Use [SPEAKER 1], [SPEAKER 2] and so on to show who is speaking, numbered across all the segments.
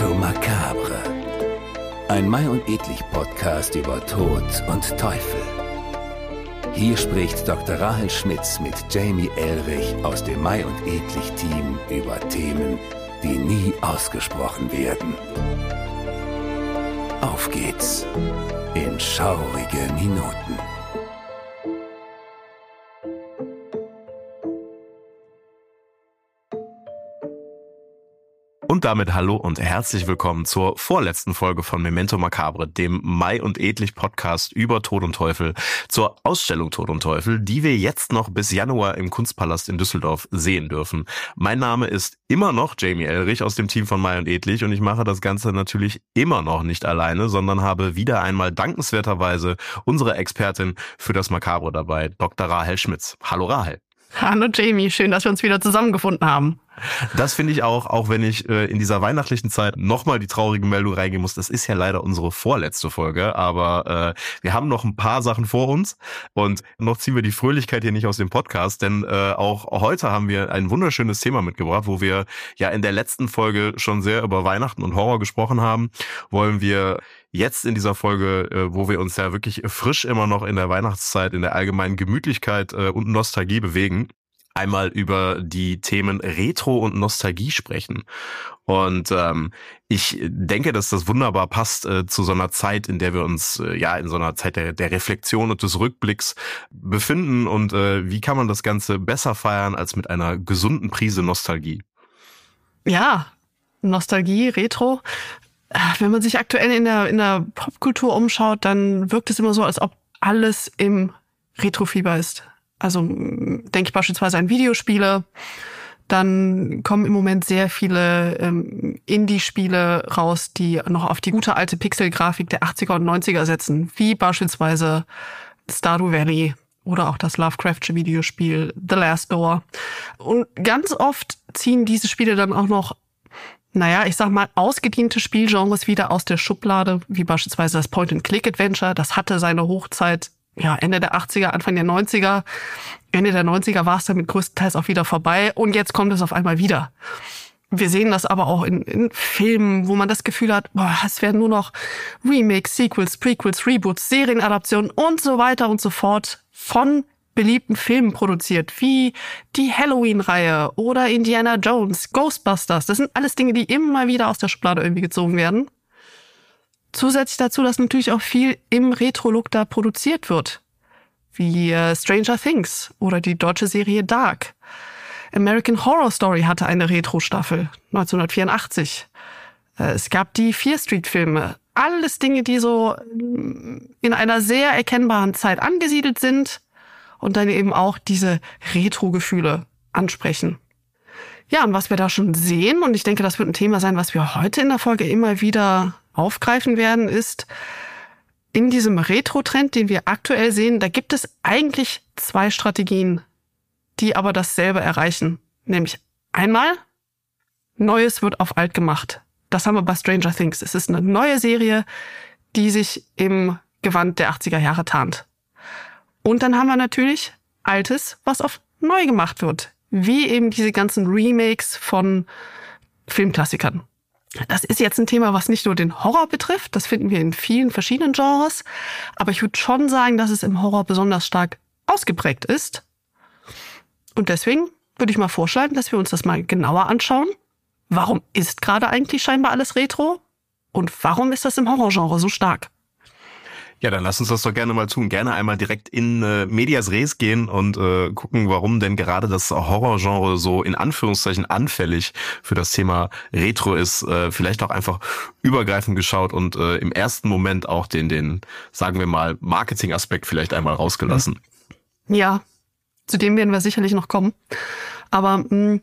[SPEAKER 1] Memento Macabre. Ein Mai und Edlich Podcast über Tod und Teufel. Hier spricht Dr. Rahel Schmitz mit Jamie Elrich aus dem Mai und Edlich Team über Themen, die nie ausgesprochen werden. Auf geht's in schaurige Minuten.
[SPEAKER 2] Und damit hallo und herzlich willkommen zur vorletzten Folge von Memento Macabre, dem Mai und Edlich Podcast über Tod und Teufel, zur Ausstellung Tod und Teufel, die wir jetzt noch bis Januar im Kunstpalast in Düsseldorf sehen dürfen. Mein Name ist immer noch Jamie Elrich aus dem Team von Mai und Edlich und ich mache das Ganze natürlich immer noch nicht alleine, sondern habe wieder einmal dankenswerterweise unsere Expertin für das Macabre dabei, Dr. Rahel Schmitz. Hallo Rahel.
[SPEAKER 3] Hallo Jamie, schön, dass wir uns wieder zusammengefunden haben.
[SPEAKER 2] Das finde ich auch, auch wenn ich äh, in dieser weihnachtlichen Zeit nochmal die traurige Meldung reingehen muss. Das ist ja leider unsere vorletzte Folge, aber äh, wir haben noch ein paar Sachen vor uns und noch ziehen wir die Fröhlichkeit hier nicht aus dem Podcast, denn äh, auch heute haben wir ein wunderschönes Thema mitgebracht, wo wir ja in der letzten Folge schon sehr über Weihnachten und Horror gesprochen haben, wollen wir jetzt in dieser Folge, äh, wo wir uns ja wirklich frisch immer noch in der Weihnachtszeit, in der allgemeinen Gemütlichkeit äh, und Nostalgie bewegen, einmal über die Themen Retro und Nostalgie sprechen. Und ähm, ich denke, dass das wunderbar passt äh, zu so einer Zeit, in der wir uns äh, ja in so einer Zeit der, der Reflexion und des Rückblicks befinden. Und äh, wie kann man das Ganze besser feiern als mit einer gesunden Prise Nostalgie?
[SPEAKER 3] Ja, Nostalgie, Retro. Wenn man sich aktuell in der, in der Popkultur umschaut, dann wirkt es immer so, als ob alles im Retrofieber ist. Also denke ich beispielsweise an Videospiele. Dann kommen im Moment sehr viele ähm, Indie-Spiele raus, die noch auf die gute alte Pixel-Grafik der 80er und 90er setzen, wie beispielsweise Stardew Valley oder auch das Lovecraftsche Videospiel The Last Door. Und ganz oft ziehen diese Spiele dann auch noch naja, ich sag mal, ausgediente Spielgenres wieder aus der Schublade, wie beispielsweise das Point-and-Click-Adventure. Das hatte seine Hochzeit ja, Ende der 80er, Anfang der 90er. Ende der 90er war es damit größtenteils auch wieder vorbei und jetzt kommt es auf einmal wieder. Wir sehen das aber auch in, in Filmen, wo man das Gefühl hat, boah, es werden nur noch Remakes, Sequels, Prequels, Reboots, Serienadaptionen und so weiter und so fort von beliebten Filmen produziert, wie die Halloween-Reihe oder Indiana Jones, Ghostbusters. Das sind alles Dinge, die immer wieder aus der Schublade irgendwie gezogen werden. Zusätzlich dazu, dass natürlich auch viel im Retro-Look da produziert wird. Wie äh, Stranger Things oder die deutsche Serie Dark. American Horror Story hatte eine Retro-Staffel 1984. Äh, es gab die Fear Street-Filme. Alles Dinge, die so mm, in einer sehr erkennbaren Zeit angesiedelt sind und dann eben auch diese Retro-Gefühle ansprechen. Ja, und was wir da schon sehen, und ich denke, das wird ein Thema sein, was wir heute in der Folge immer wieder aufgreifen werden, ist, in diesem Retro-Trend, den wir aktuell sehen, da gibt es eigentlich zwei Strategien, die aber dasselbe erreichen. Nämlich einmal, Neues wird auf alt gemacht. Das haben wir bei Stranger Things. Es ist eine neue Serie, die sich im Gewand der 80er Jahre tarnt. Und dann haben wir natürlich Altes, was auf neu gemacht wird. Wie eben diese ganzen Remakes von Filmklassikern. Das ist jetzt ein Thema, was nicht nur den Horror betrifft, das finden wir in vielen verschiedenen Genres, aber ich würde schon sagen, dass es im Horror besonders stark ausgeprägt ist. Und deswegen würde ich mal vorschlagen, dass wir uns das mal genauer anschauen. Warum ist gerade eigentlich scheinbar alles Retro? Und warum ist das im Horrorgenre so stark?
[SPEAKER 2] Ja, dann lass uns das doch gerne mal tun. Gerne einmal direkt in äh, Medias Res gehen und äh, gucken, warum denn gerade das Horrorgenre so in Anführungszeichen anfällig für das Thema Retro ist. Äh, vielleicht auch einfach übergreifend geschaut und äh, im ersten Moment auch den, den, sagen wir mal, Marketing-Aspekt vielleicht einmal rausgelassen.
[SPEAKER 3] Ja, zu dem werden wir sicherlich noch kommen. Aber mh, hm,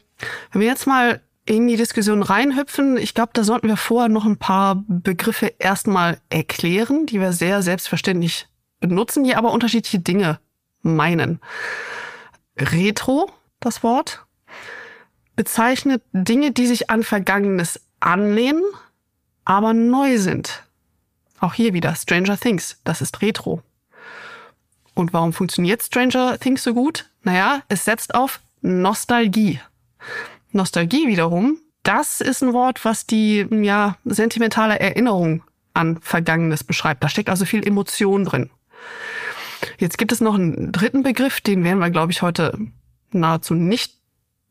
[SPEAKER 3] wenn wir jetzt mal in die Diskussion reinhüpfen. Ich glaube, da sollten wir vorher noch ein paar Begriffe erstmal erklären, die wir sehr selbstverständlich benutzen, die aber unterschiedliche Dinge meinen. Retro, das Wort, bezeichnet Dinge, die sich an Vergangenes anlehnen, aber neu sind. Auch hier wieder Stranger Things, das ist Retro. Und warum funktioniert Stranger Things so gut? Naja, es setzt auf Nostalgie. Nostalgie wiederum das ist ein Wort, was die ja sentimentale Erinnerung an Vergangenes beschreibt. Da steckt also viel Emotion drin. Jetzt gibt es noch einen dritten Begriff, den werden wir, glaube ich, heute nahezu nicht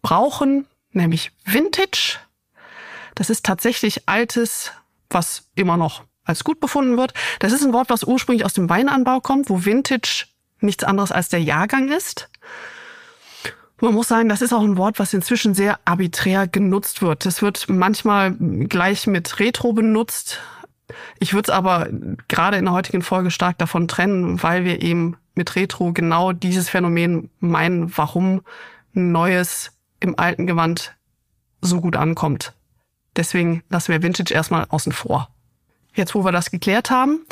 [SPEAKER 3] brauchen, nämlich Vintage. Das ist tatsächlich altes, was immer noch als gut befunden wird. Das ist ein Wort, was ursprünglich aus dem Weinanbau kommt, wo Vintage nichts anderes als der Jahrgang ist. Man muss sagen, das ist auch ein Wort, was inzwischen sehr arbiträr genutzt wird. Es wird manchmal gleich mit Retro benutzt. Ich würde es aber gerade in der heutigen Folge stark davon trennen, weil wir eben mit Retro genau dieses Phänomen meinen, warum Neues im alten Gewand so gut ankommt. Deswegen lassen wir Vintage erstmal außen vor. Jetzt, wo wir das geklärt haben,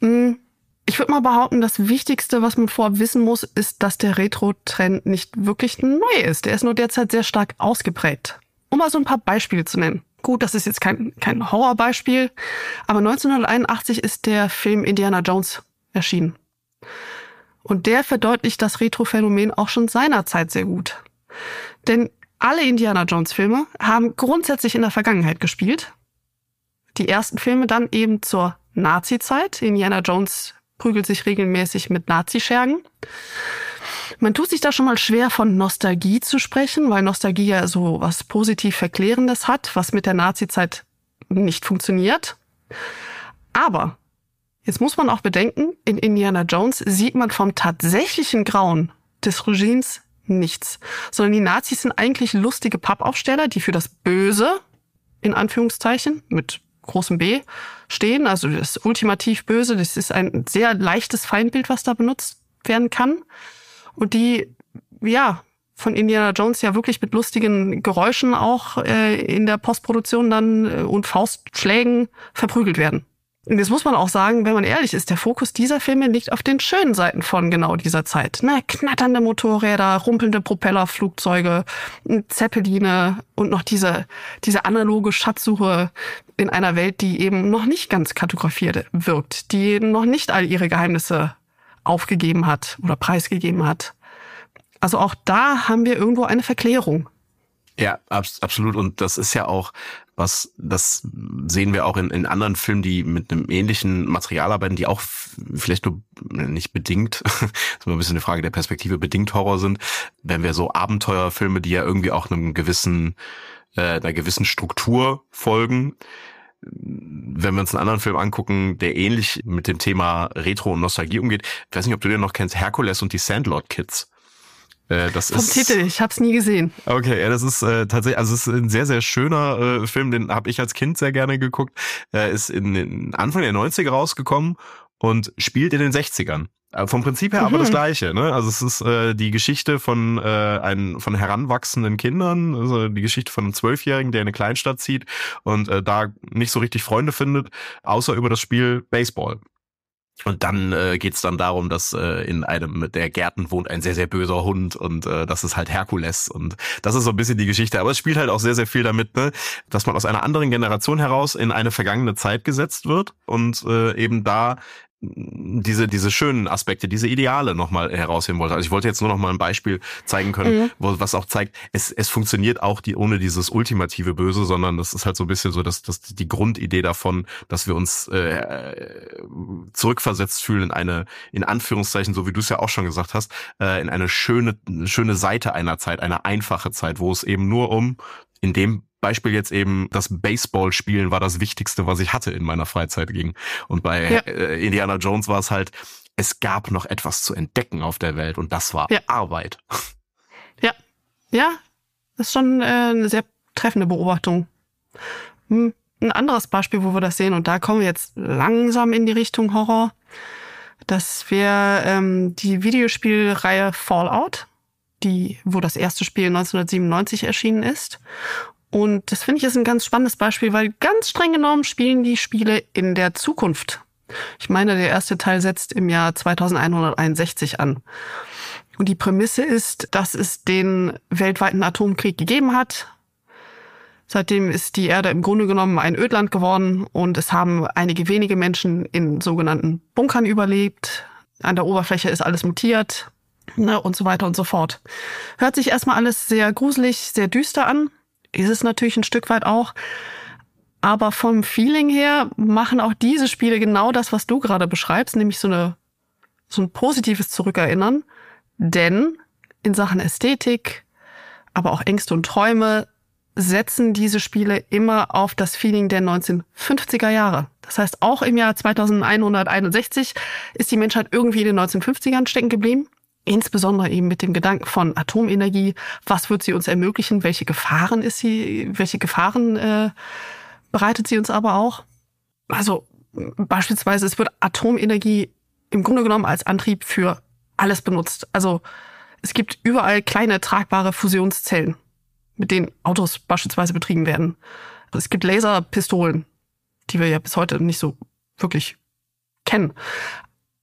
[SPEAKER 3] hm, ich würde mal behaupten, das Wichtigste, was man vorab wissen muss, ist, dass der Retro-Trend nicht wirklich neu ist. Der ist nur derzeit sehr stark ausgeprägt. Um mal so ein paar Beispiele zu nennen. Gut, das ist jetzt kein, kein Horrorbeispiel, aber 1981 ist der Film Indiana Jones erschienen. Und der verdeutlicht das Retro-Phänomen auch schon seinerzeit sehr gut. Denn alle Indiana Jones Filme haben grundsätzlich in der Vergangenheit gespielt. Die ersten Filme dann eben zur Nazi-Zeit. Indiana Jones prügelt sich regelmäßig mit Nazischergen. Man tut sich da schon mal schwer von Nostalgie zu sprechen, weil Nostalgie ja so was positiv Verklärendes hat, was mit der Nazizeit nicht funktioniert. Aber jetzt muss man auch bedenken, in Indiana Jones sieht man vom tatsächlichen Grauen des Regimes nichts, sondern die Nazis sind eigentlich lustige Pappaufsteller, die für das Böse, in Anführungszeichen, mit großem B stehen. Also das ultimativ Böse, das ist ein sehr leichtes Feindbild, was da benutzt werden kann. Und die, ja, von Indiana Jones ja wirklich mit lustigen Geräuschen auch äh, in der Postproduktion dann äh, und Faustschlägen verprügelt werden. Und jetzt muss man auch sagen, wenn man ehrlich ist, der Fokus dieser Filme liegt auf den schönen Seiten von genau dieser Zeit. Ne? Knatternde Motorräder, rumpelnde Propellerflugzeuge, Zeppeline und noch diese, diese analoge Schatzsuche in einer Welt, die eben noch nicht ganz kartografiert wirkt, die noch nicht all ihre Geheimnisse aufgegeben hat oder preisgegeben hat. Also auch da haben wir irgendwo eine Verklärung.
[SPEAKER 2] Ja, absolut. Und das ist ja auch was, das sehen wir auch in, in anderen Filmen, die mit einem ähnlichen Material arbeiten, die auch vielleicht nur nicht bedingt, ist immer ein bisschen eine Frage der Perspektive, bedingt Horror sind. Wenn wir so Abenteuerfilme, die ja irgendwie auch einem gewissen, äh, einer gewissen Struktur folgen, wenn wir uns einen anderen Film angucken, der ähnlich mit dem Thema Retro und Nostalgie umgeht, ich weiß nicht, ob du den noch kennst, Hercules und die Sandlord Kids.
[SPEAKER 3] Äh, das Vom ist, Titel, ich habe es nie gesehen.
[SPEAKER 2] Okay, ja, das ist äh, tatsächlich, also es ist ein sehr, sehr schöner äh, Film, den habe ich als Kind sehr gerne geguckt. Er ist in den Anfang der 90er rausgekommen und spielt in den 60ern. Äh, vom Prinzip her aber mhm. das gleiche, ne? Also es ist äh, die Geschichte von äh, einem von heranwachsenden Kindern, also die Geschichte von einem Zwölfjährigen, der in eine Kleinstadt zieht und äh, da nicht so richtig Freunde findet, außer über das Spiel Baseball. Und dann äh, geht es dann darum, dass äh, in einem der Gärten wohnt ein sehr, sehr böser Hund und äh, das ist halt Herkules. Und das ist so ein bisschen die Geschichte. Aber es spielt halt auch sehr, sehr viel damit, ne, dass man aus einer anderen Generation heraus in eine vergangene Zeit gesetzt wird und äh, eben da diese, diese schönen Aspekte, diese Ideale nochmal herausheben wollte. Also ich wollte jetzt nur noch mal ein Beispiel zeigen können, mhm. wo, was auch zeigt, es, es funktioniert auch die, ohne dieses ultimative Böse, sondern das ist halt so ein bisschen so, dass, dass die Grundidee davon, dass wir uns äh, zurückversetzt fühlen in eine, in Anführungszeichen, so wie du es ja auch schon gesagt hast, äh, in eine schöne, schöne Seite einer Zeit, eine einfache Zeit, wo es eben nur um in dem Beispiel jetzt eben das Baseball-Spielen war das Wichtigste, was ich hatte in meiner Freizeit ging. Und bei ja. äh, Indiana Jones war es halt, es gab noch etwas zu entdecken auf der Welt und das war ja. Arbeit.
[SPEAKER 3] Ja, ja, das ist schon äh, eine sehr treffende Beobachtung. Hm. Ein anderes Beispiel, wo wir das sehen, und da kommen wir jetzt langsam in die Richtung Horror, das wäre ähm, die Videospielreihe Fallout, die, wo das erste Spiel 1997 erschienen ist. Und das finde ich ist ein ganz spannendes Beispiel, weil ganz streng genommen spielen die Spiele in der Zukunft. Ich meine, der erste Teil setzt im Jahr 2161 an. Und die Prämisse ist, dass es den weltweiten Atomkrieg gegeben hat. Seitdem ist die Erde im Grunde genommen ein Ödland geworden und es haben einige wenige Menschen in sogenannten Bunkern überlebt. An der Oberfläche ist alles mutiert ne, und so weiter und so fort. Hört sich erstmal alles sehr gruselig, sehr düster an ist es natürlich ein Stück weit auch. Aber vom Feeling her machen auch diese Spiele genau das, was du gerade beschreibst, nämlich so eine, so ein positives Zurückerinnern. Denn in Sachen Ästhetik, aber auch Ängste und Träume setzen diese Spiele immer auf das Feeling der 1950er Jahre. Das heißt, auch im Jahr 2161 ist die Menschheit irgendwie in den 1950ern stecken geblieben. Insbesondere eben mit dem Gedanken von Atomenergie. Was wird sie uns ermöglichen? Welche Gefahren ist sie? Welche Gefahren äh, bereitet sie uns aber auch? Also beispielsweise, es wird Atomenergie im Grunde genommen als Antrieb für alles benutzt. Also es gibt überall kleine tragbare Fusionszellen, mit denen Autos beispielsweise betrieben werden. Es gibt Laserpistolen, die wir ja bis heute nicht so wirklich kennen.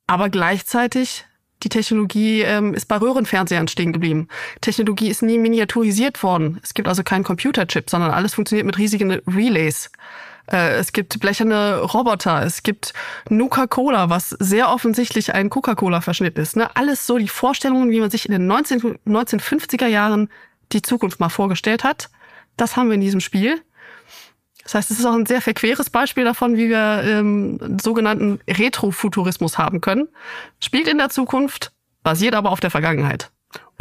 [SPEAKER 3] Aber gleichzeitig die Technologie ähm, ist bei Röhrenfernsehern stehen geblieben. Technologie ist nie miniaturisiert worden. Es gibt also keinen Computerchip, sondern alles funktioniert mit riesigen Relays. Äh, es gibt blecherne Roboter, es gibt Nuka-Cola, was sehr offensichtlich ein Coca-Cola-Verschnitt ist. Ne? Alles so die Vorstellungen, wie man sich in den 19, 1950er Jahren die Zukunft mal vorgestellt hat. Das haben wir in diesem Spiel. Das heißt, es ist auch ein sehr verqueres Beispiel davon, wie wir ähm, sogenannten Retrofuturismus haben können. Spielt in der Zukunft, basiert aber auf der Vergangenheit.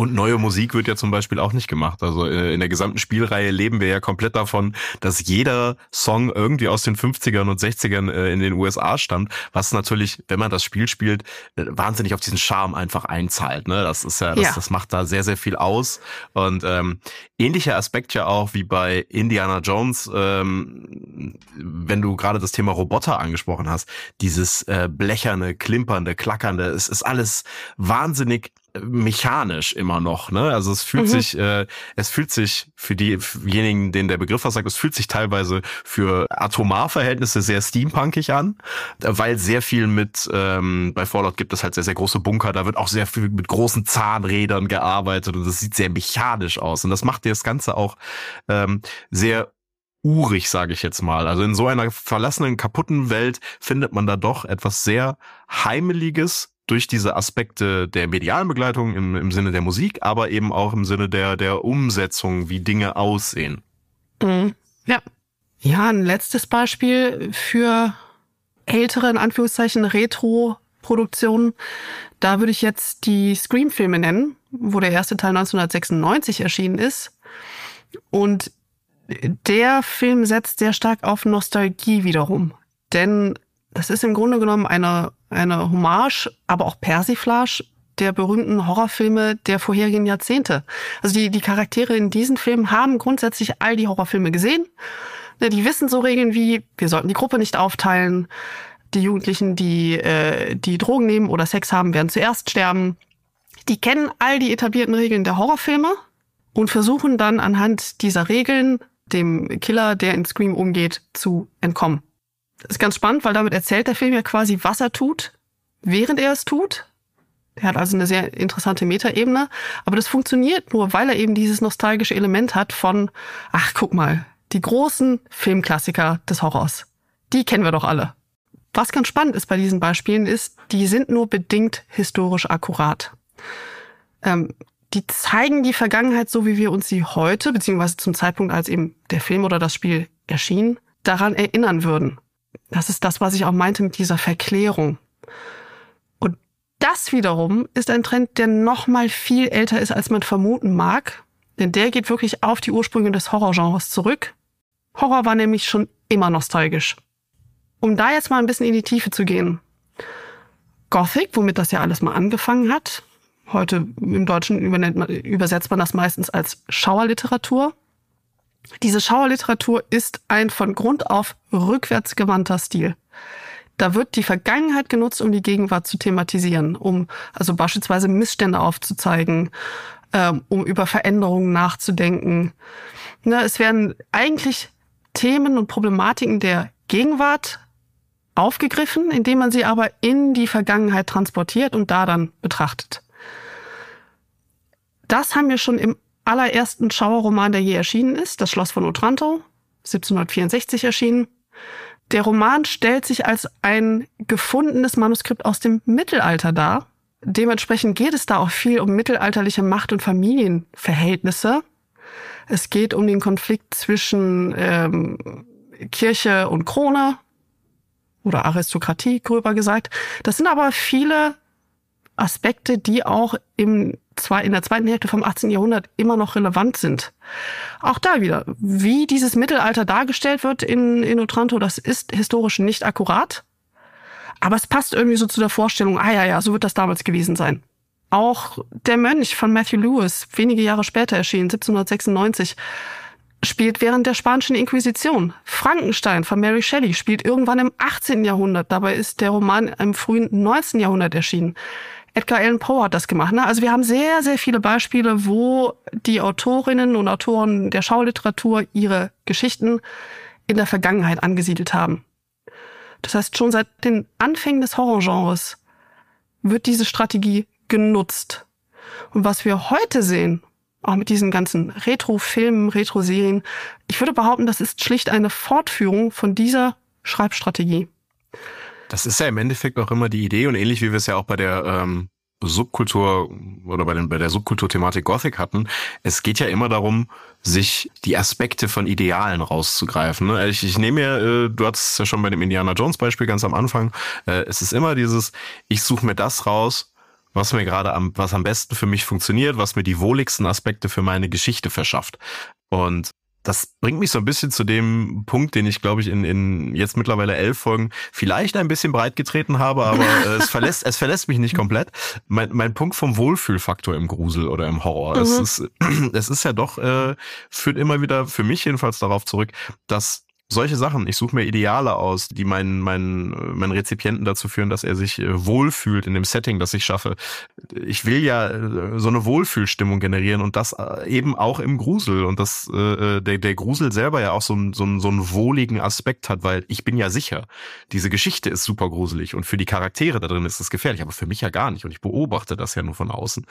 [SPEAKER 2] Und neue Musik wird ja zum Beispiel auch nicht gemacht. Also äh, in der gesamten Spielreihe leben wir ja komplett davon, dass jeder Song irgendwie aus den 50ern und 60ern äh, in den USA stammt, was natürlich, wenn man das Spiel spielt, äh, wahnsinnig auf diesen Charme einfach einzahlt. Ne? Das ist ja das, ja. das macht da sehr, sehr viel aus. Und ähm, ähnlicher Aspekt ja auch wie bei Indiana Jones, ähm, wenn du gerade das Thema Roboter angesprochen hast, dieses äh, blecherne, klimpernde, klackernde, es ist alles wahnsinnig mechanisch immer noch, ne? Also es fühlt mhm. sich, äh, es fühlt sich für diejenigen, denen der Begriff was sagt, es fühlt sich teilweise für Atomarverhältnisse sehr steampunkig an, weil sehr viel mit, ähm, bei Fallout gibt es halt sehr, sehr große Bunker, da wird auch sehr viel mit großen Zahnrädern gearbeitet und das sieht sehr mechanisch aus. Und das macht dir das Ganze auch ähm, sehr urig, sage ich jetzt mal. Also in so einer verlassenen, kaputten Welt findet man da doch etwas sehr Heimeliges, durch diese Aspekte der medialen Begleitung im, im Sinne der Musik, aber eben auch im Sinne der, der Umsetzung, wie Dinge aussehen.
[SPEAKER 3] Mhm. Ja. Ja, ein letztes Beispiel für ältere, in Anführungszeichen, Retro-Produktionen. Da würde ich jetzt die Scream-Filme nennen, wo der erste Teil 1996 erschienen ist. Und der Film setzt sehr stark auf Nostalgie wiederum. Denn das ist im Grunde genommen eine, eine Hommage, aber auch Persiflage der berühmten Horrorfilme der vorherigen Jahrzehnte. Also die, die Charaktere in diesen Filmen haben grundsätzlich all die Horrorfilme gesehen. Ne, die wissen so Regeln wie, wir sollten die Gruppe nicht aufteilen. Die Jugendlichen, die, äh, die Drogen nehmen oder Sex haben, werden zuerst sterben. Die kennen all die etablierten Regeln der Horrorfilme und versuchen dann anhand dieser Regeln dem Killer, der in Scream umgeht, zu entkommen. Ist ganz spannend, weil damit erzählt der Film ja quasi, was er tut, während er es tut. Er hat also eine sehr interessante Metaebene, aber das funktioniert nur, weil er eben dieses nostalgische Element hat von, ach guck mal, die großen Filmklassiker des Horrors. Die kennen wir doch alle. Was ganz spannend ist bei diesen Beispielen ist, die sind nur bedingt historisch akkurat. Ähm, die zeigen die Vergangenheit so, wie wir uns sie heute, beziehungsweise zum Zeitpunkt, als eben der Film oder das Spiel erschien, daran erinnern würden. Das ist das, was ich auch meinte mit dieser Verklärung. Und das wiederum ist ein Trend, der noch mal viel älter ist, als man vermuten mag. Denn der geht wirklich auf die Ursprünge des Horrorgenres zurück. Horror war nämlich schon immer nostalgisch. Um da jetzt mal ein bisschen in die Tiefe zu gehen. Gothic, womit das ja alles mal angefangen hat. Heute im Deutschen übersetzt man das meistens als Schauerliteratur. Diese Schauerliteratur ist ein von Grund auf rückwärts gewandter Stil. Da wird die Vergangenheit genutzt, um die Gegenwart zu thematisieren, um also beispielsweise Missstände aufzuzeigen, ähm, um über Veränderungen nachzudenken. Ne, es werden eigentlich Themen und Problematiken der Gegenwart aufgegriffen, indem man sie aber in die Vergangenheit transportiert und da dann betrachtet. Das haben wir schon im allerersten Schauerroman, der je erschienen ist, Das Schloss von Otranto, 1764 erschienen. Der Roman stellt sich als ein gefundenes Manuskript aus dem Mittelalter dar. Dementsprechend geht es da auch viel um mittelalterliche Macht- und Familienverhältnisse. Es geht um den Konflikt zwischen ähm, Kirche und Krone oder Aristokratie, gröber gesagt. Das sind aber viele Aspekte, die auch im, zwar in der zweiten Hälfte vom 18. Jahrhundert immer noch relevant sind. Auch da wieder, wie dieses Mittelalter dargestellt wird in, in Otranto, das ist historisch nicht akkurat. Aber es passt irgendwie so zu der Vorstellung, ah ja, ja, so wird das damals gewesen sein. Auch der Mönch von Matthew Lewis, wenige Jahre später erschienen, 1796, spielt während der spanischen Inquisition. Frankenstein von Mary Shelley spielt irgendwann im 18. Jahrhundert. Dabei ist der Roman im frühen 19. Jahrhundert erschienen. Edgar Allan Poe hat das gemacht. Ne? Also wir haben sehr, sehr viele Beispiele, wo die Autorinnen und Autoren der Schauliteratur ihre Geschichten in der Vergangenheit angesiedelt haben. Das heißt, schon seit den Anfängen des Horrorgenres wird diese Strategie genutzt. Und was wir heute sehen, auch mit diesen ganzen Retro-Filmen, Retro-Serien, ich würde behaupten, das ist schlicht eine Fortführung von dieser Schreibstrategie.
[SPEAKER 2] Das ist ja im Endeffekt auch immer die Idee und ähnlich wie wir es ja auch bei der ähm, Subkultur oder bei, den, bei der Subkultur-Thematik Gothic hatten. Es geht ja immer darum, sich die Aspekte von Idealen rauszugreifen. Ne? Ich, ich nehme mir, äh, du hattest es ja schon bei dem Indiana Jones Beispiel ganz am Anfang, äh, es ist immer dieses, ich suche mir das raus, was mir gerade am, was am besten für mich funktioniert, was mir die wohligsten Aspekte für meine Geschichte verschafft. Und das bringt mich so ein bisschen zu dem Punkt, den ich, glaube ich, in, in jetzt mittlerweile elf Folgen vielleicht ein bisschen breit getreten habe, aber äh, es verlässt, es verlässt mich nicht komplett. Mein, mein Punkt vom Wohlfühlfaktor im Grusel oder im Horror. Mhm. Es ist, es ist ja doch, äh, führt immer wieder für mich jedenfalls darauf zurück, dass solche Sachen. Ich suche mir Ideale aus, die meinen, meinen, meinen Rezipienten dazu führen, dass er sich äh, wohlfühlt in dem Setting, das ich schaffe. Ich will ja äh, so eine Wohlfühlstimmung generieren und das äh, eben auch im Grusel und dass äh, der, der Grusel selber ja auch so, so, so einen wohligen Aspekt hat, weil ich bin ja sicher, diese Geschichte ist super gruselig und für die Charaktere da drin ist es gefährlich, aber für mich ja gar nicht und ich beobachte das ja nur von außen.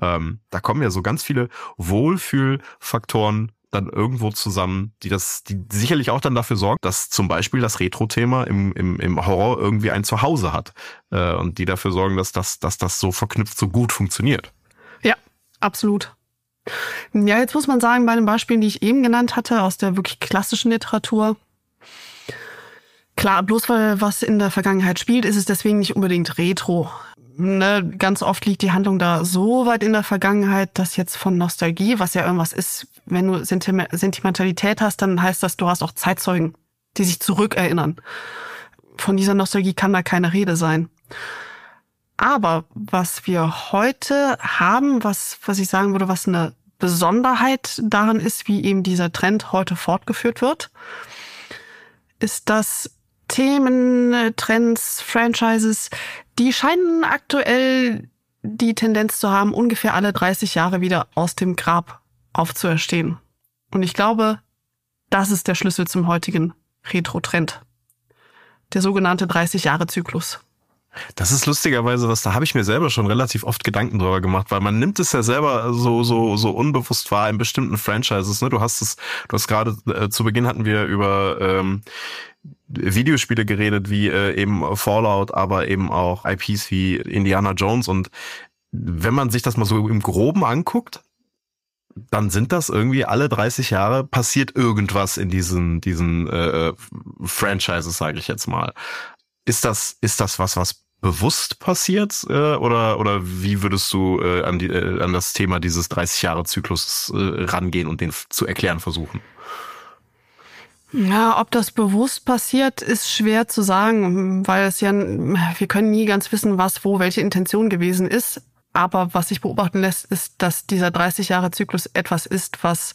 [SPEAKER 2] Ähm, da kommen ja so ganz viele Wohlfühlfaktoren dann irgendwo zusammen, die das, die sicherlich auch dann dafür sorgt, dass zum Beispiel das Retro-Thema im, im, im Horror irgendwie ein Zuhause hat äh, und die dafür sorgen, dass das, dass das so verknüpft so gut funktioniert.
[SPEAKER 3] Ja, absolut. Ja, jetzt muss man sagen, bei den Beispielen, die ich eben genannt hatte, aus der wirklich klassischen Literatur, klar, bloß weil was in der Vergangenheit spielt, ist es deswegen nicht unbedingt Retro ne, ganz oft liegt die Handlung da so weit in der Vergangenheit, dass jetzt von Nostalgie, was ja irgendwas ist, wenn du Sentimentalität hast, dann heißt das, du hast auch Zeitzeugen, die sich zurückerinnern. Von dieser Nostalgie kann da keine Rede sein. Aber was wir heute haben, was, was ich sagen würde, was eine Besonderheit daran ist, wie eben dieser Trend heute fortgeführt wird, ist, dass Themen, Trends, Franchises, die scheinen aktuell die Tendenz zu haben, ungefähr alle 30 Jahre wieder aus dem Grab aufzuerstehen. Und ich glaube, das ist der Schlüssel zum heutigen Retro-Trend. Der sogenannte 30-Jahre-Zyklus.
[SPEAKER 2] Das ist lustigerweise was, da habe ich mir selber schon relativ oft Gedanken drüber gemacht, weil man nimmt es ja selber so so so unbewusst wahr in bestimmten Franchises. Ne? Du hast es, du hast gerade äh, zu Beginn hatten wir über ähm, Videospiele geredet, wie äh, eben Fallout, aber eben auch IPs wie Indiana Jones. Und wenn man sich das mal so im Groben anguckt, dann sind das irgendwie alle 30 Jahre passiert irgendwas in diesen diesen äh, Franchises, sage ich jetzt mal. Ist das ist das was, was bewusst passiert äh, oder oder wie würdest du äh, an die äh, an das Thema dieses 30 Jahre Zyklus äh, rangehen und den zu erklären versuchen?
[SPEAKER 3] Ja, ob das bewusst passiert, ist schwer zu sagen, weil es ja, wir können nie ganz wissen, was, wo, welche Intention gewesen ist. Aber was sich beobachten lässt, ist, dass dieser 30 Jahre Zyklus etwas ist, was,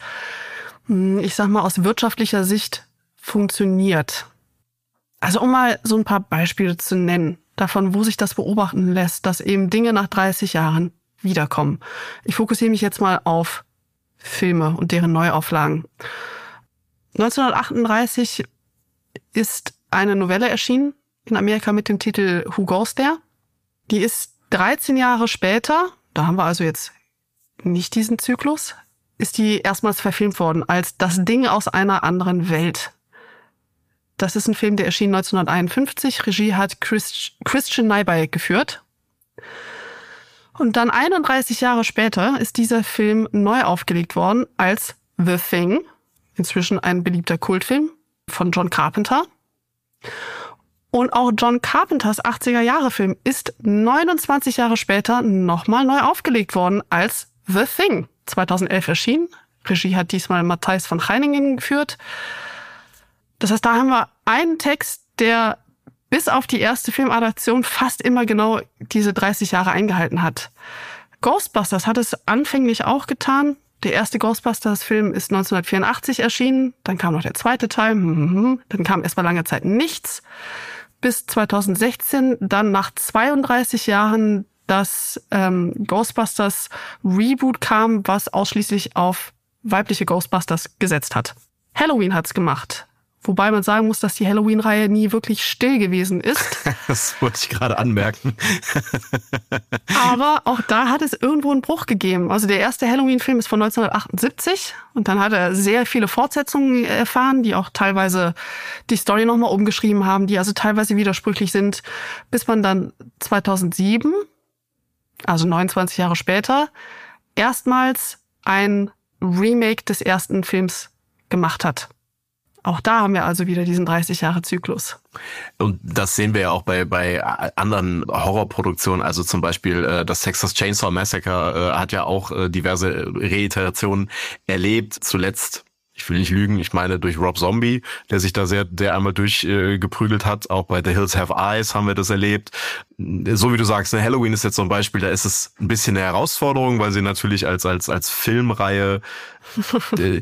[SPEAKER 3] hm, ich sag mal, aus wirtschaftlicher Sicht funktioniert. Also um mal so ein paar Beispiele zu nennen, davon, wo sich das beobachten lässt, dass eben Dinge nach 30 Jahren wiederkommen. Ich fokussiere mich jetzt mal auf Filme und deren Neuauflagen. 1938 ist eine Novelle erschienen in Amerika mit dem Titel Who Goes There? Die ist 13 Jahre später, da haben wir also jetzt nicht diesen Zyklus, ist die erstmals verfilmt worden als Das Ding aus einer anderen Welt. Das ist ein Film, der erschien 1951. Regie hat Christ Christian Nyby geführt. Und dann 31 Jahre später ist dieser Film neu aufgelegt worden als The Thing, inzwischen ein beliebter Kultfilm von John Carpenter. Und auch John Carpenters 80er-Jahre-Film ist 29 Jahre später nochmal neu aufgelegt worden als The Thing. 2011 erschienen. Regie hat diesmal Matthijs von Heiningen geführt. Das heißt, da haben wir einen Text, der bis auf die erste Filmadaption fast immer genau diese 30 Jahre eingehalten hat. Ghostbusters hat es anfänglich auch getan. Der erste Ghostbusters-Film ist 1984 erschienen, dann kam noch der zweite Teil, mhm. dann kam erstmal lange Zeit nichts, bis 2016, dann nach 32 Jahren das ähm, Ghostbusters Reboot kam, was ausschließlich auf weibliche Ghostbusters gesetzt hat. Halloween hat's gemacht. Wobei man sagen muss, dass die Halloween-Reihe nie wirklich still gewesen ist.
[SPEAKER 2] das wollte ich gerade anmerken.
[SPEAKER 3] Aber auch da hat es irgendwo einen Bruch gegeben. Also der erste Halloween-Film ist von 1978 und dann hat er sehr viele Fortsetzungen erfahren, die auch teilweise die Story nochmal umgeschrieben haben, die also teilweise widersprüchlich sind, bis man dann 2007, also 29 Jahre später, erstmals ein Remake des ersten Films gemacht hat. Auch da haben wir also wieder diesen 30 Jahre Zyklus.
[SPEAKER 2] Und das sehen wir ja auch bei, bei anderen Horrorproduktionen, also zum Beispiel äh, das Texas Chainsaw Massacre äh, hat ja auch äh, diverse Reiterationen erlebt. Zuletzt ich will nicht lügen, ich meine durch Rob Zombie, der sich da sehr, der einmal durchgeprügelt äh, hat. Auch bei The Hills Have Eyes haben wir das erlebt. So wie du sagst, ne, Halloween ist jetzt so ein Beispiel, da ist es ein bisschen eine Herausforderung, weil sie natürlich als, als, als Filmreihe äh,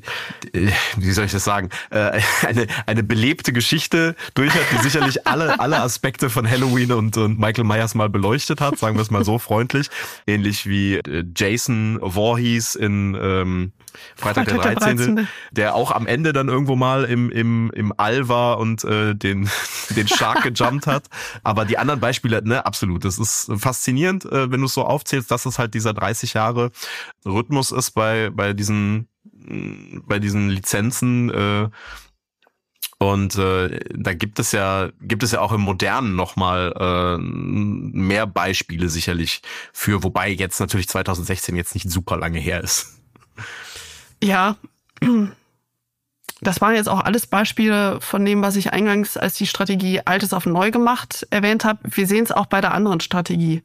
[SPEAKER 2] wie soll ich das sagen, äh, eine, eine belebte Geschichte durch hat, die sicherlich alle, alle Aspekte von Halloween und, und Michael Myers mal beleuchtet hat, sagen wir es mal so freundlich. Ähnlich wie äh, Jason Voorhees in ähm, Freitag, der 13., 13. der auch am Ende dann irgendwo mal im, im, im All war und äh, den, den Shark gejumpt hat. Aber die anderen Beispiele, ne, absolut. Das ist faszinierend, äh, wenn du es so aufzählst, dass es halt dieser 30 Jahre Rhythmus ist bei, bei diesen bei diesen Lizenzen äh, und äh, da gibt es ja gibt es ja auch im Modernen noch mal äh, mehr Beispiele sicherlich für, wobei jetzt natürlich 2016 jetzt nicht super lange her ist.
[SPEAKER 3] Ja, das waren jetzt auch alles Beispiele von dem, was ich eingangs als die Strategie Altes auf Neu gemacht erwähnt habe. Wir sehen es auch bei der anderen Strategie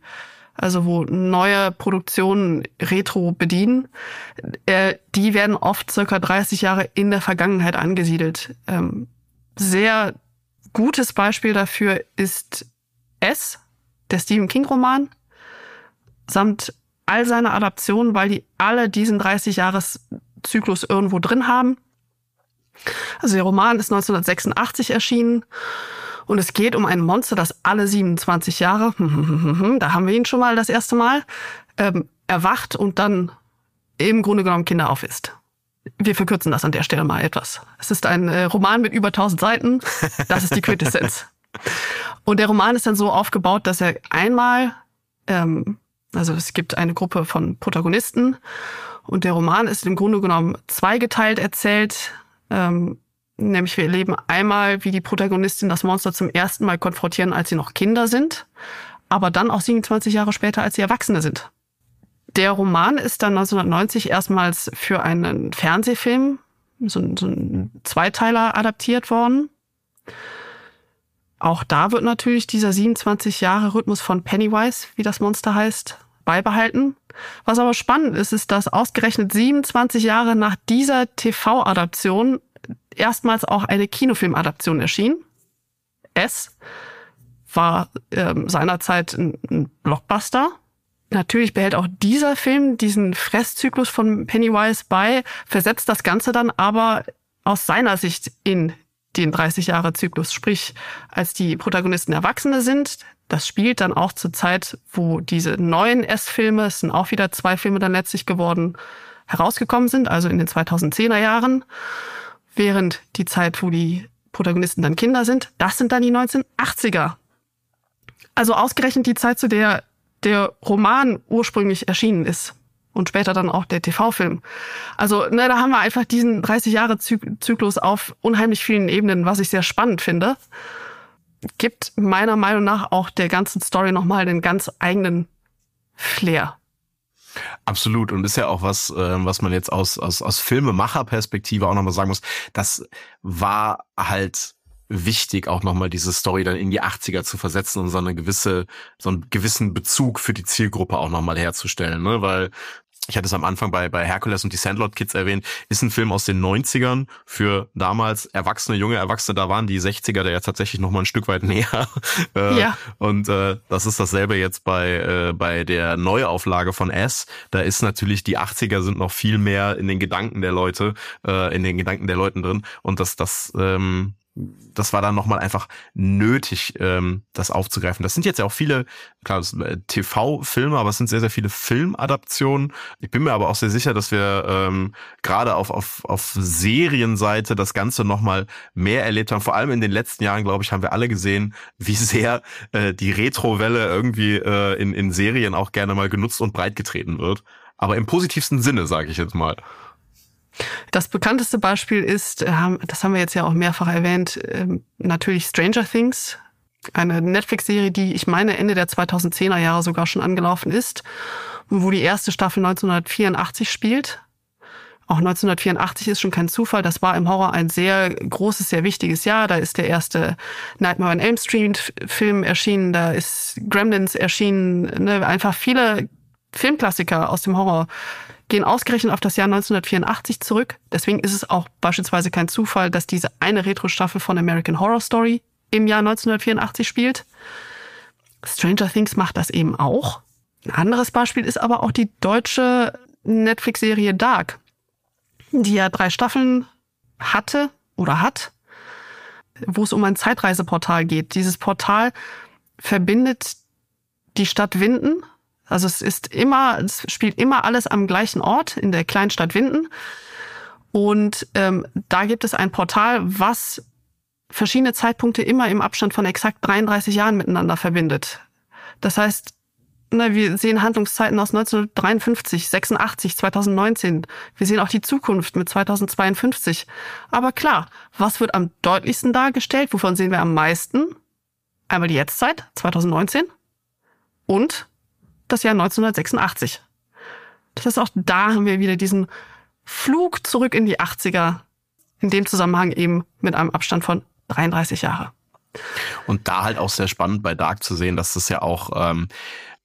[SPEAKER 3] also wo neue Produktionen Retro bedienen, äh, die werden oft circa 30 Jahre in der Vergangenheit angesiedelt. Ähm, sehr gutes Beispiel dafür ist S, der Stephen King Roman, samt all seiner Adaptionen, weil die alle diesen 30 Jahres Zyklus irgendwo drin haben. Also der Roman ist 1986 erschienen und es geht um ein Monster, das alle 27 Jahre, da haben wir ihn schon mal das erste Mal, ähm, erwacht und dann im Grunde genommen Kinder aufisst. Wir verkürzen das an der Stelle mal etwas. Es ist ein äh, Roman mit über 1000 Seiten. Das ist die Quintessenz. Und der Roman ist dann so aufgebaut, dass er einmal, ähm, also es gibt eine Gruppe von Protagonisten und der Roman ist im Grunde genommen zweigeteilt erzählt. Ähm, Nämlich wir erleben einmal, wie die Protagonistin das Monster zum ersten Mal konfrontieren, als sie noch Kinder sind, aber dann auch 27 Jahre später, als sie Erwachsene sind. Der Roman ist dann 1990 erstmals für einen Fernsehfilm, so so ein Zweiteiler adaptiert worden. Auch da wird natürlich dieser 27 Jahre Rhythmus von Pennywise, wie das Monster heißt, beibehalten. Was aber spannend ist, ist, dass ausgerechnet 27 Jahre nach dieser TV-Adaption erstmals auch eine Kinofilmadaption erschien. S war ähm, seinerzeit ein, ein Blockbuster. Natürlich behält auch dieser Film diesen Fresszyklus von Pennywise bei, versetzt das Ganze dann aber aus seiner Sicht in den 30 Jahre Zyklus. Sprich, als die Protagonisten Erwachsene sind, das spielt dann auch zur Zeit, wo diese neuen S-Filme, es sind auch wieder zwei Filme dann letztlich geworden, herausgekommen sind, also in den 2010er Jahren während die Zeit, wo die Protagonisten dann Kinder sind, das sind dann die 1980er. Also ausgerechnet die Zeit, zu der der Roman ursprünglich erschienen ist und später dann auch der TV-Film. Also ne, da haben wir einfach diesen 30 Jahre Zyklus auf unheimlich vielen Ebenen, was ich sehr spannend finde. Gibt meiner Meinung nach auch der ganzen Story nochmal den ganz eigenen Flair.
[SPEAKER 2] Absolut. Und ist ja auch was, äh, was man jetzt aus, aus, aus Filmemacherperspektive auch nochmal sagen muss. Das war halt wichtig, auch nochmal diese Story dann in die 80er zu versetzen und so eine gewisse, so einen gewissen Bezug für die Zielgruppe auch nochmal herzustellen, ne? Weil ich hatte es am Anfang bei, bei Hercules und die Sandlot Kids erwähnt, ist ein Film aus den 90ern für damals Erwachsene, junge Erwachsene, da waren die 60er da ja tatsächlich noch mal ein Stück weit näher. Äh, ja. Und äh, das ist dasselbe jetzt bei, äh, bei der Neuauflage von S. Da ist natürlich, die 80er sind noch viel mehr in den Gedanken der Leute, äh, in den Gedanken der Leuten drin. Und das, das ähm, das war dann nochmal einfach nötig, ähm, das aufzugreifen. Das sind jetzt ja auch viele, klar, äh, TV-Filme, aber es sind sehr, sehr viele Filmadaptionen. Ich bin mir aber auch sehr sicher, dass wir ähm, gerade auf, auf, auf Serienseite das Ganze nochmal mehr erlebt haben. Vor allem in den letzten Jahren, glaube ich, haben wir alle gesehen, wie sehr äh, die Retro-Welle irgendwie äh, in, in Serien auch gerne mal genutzt und breitgetreten wird. Aber im positivsten Sinne, sage ich jetzt mal.
[SPEAKER 3] Das bekannteste Beispiel ist, äh, das haben wir jetzt ja auch mehrfach erwähnt, ähm, natürlich Stranger Things, eine Netflix-Serie, die ich meine Ende der 2010er Jahre sogar schon angelaufen ist, wo die erste Staffel 1984 spielt. Auch 1984 ist schon kein Zufall. Das war im Horror ein sehr großes, sehr wichtiges Jahr. Da ist der erste Nightmare on Elm Street Film erschienen. Da ist Gremlins erschienen. Ne? Einfach viele Filmklassiker aus dem Horror gehen ausgerechnet auf das Jahr 1984 zurück. Deswegen ist es auch beispielsweise kein Zufall, dass diese eine Retro-Staffel von American Horror Story im Jahr 1984 spielt. Stranger Things macht das eben auch. Ein anderes Beispiel ist aber auch die deutsche Netflix-Serie Dark, die ja drei Staffeln hatte oder hat, wo es um ein Zeitreiseportal geht. Dieses Portal verbindet die Stadt Winden also es ist immer, es spielt immer alles am gleichen Ort in der Kleinstadt Winden. Und ähm, da gibt es ein Portal, was verschiedene Zeitpunkte immer im Abstand von exakt 33 Jahren miteinander verbindet. Das heißt, na, ne, wir sehen Handlungszeiten aus 1953, 86, 2019. Wir sehen auch die Zukunft mit 2052. Aber klar, was wird am deutlichsten dargestellt? Wovon sehen wir am meisten? Einmal die Jetztzeit, 2019. Und das Jahr 1986. Das heißt, auch da haben wir wieder diesen Flug zurück in die 80er, in dem Zusammenhang eben mit einem Abstand von 33 Jahre.
[SPEAKER 2] Und da halt auch sehr spannend bei Dark zu sehen, dass das ja auch ähm,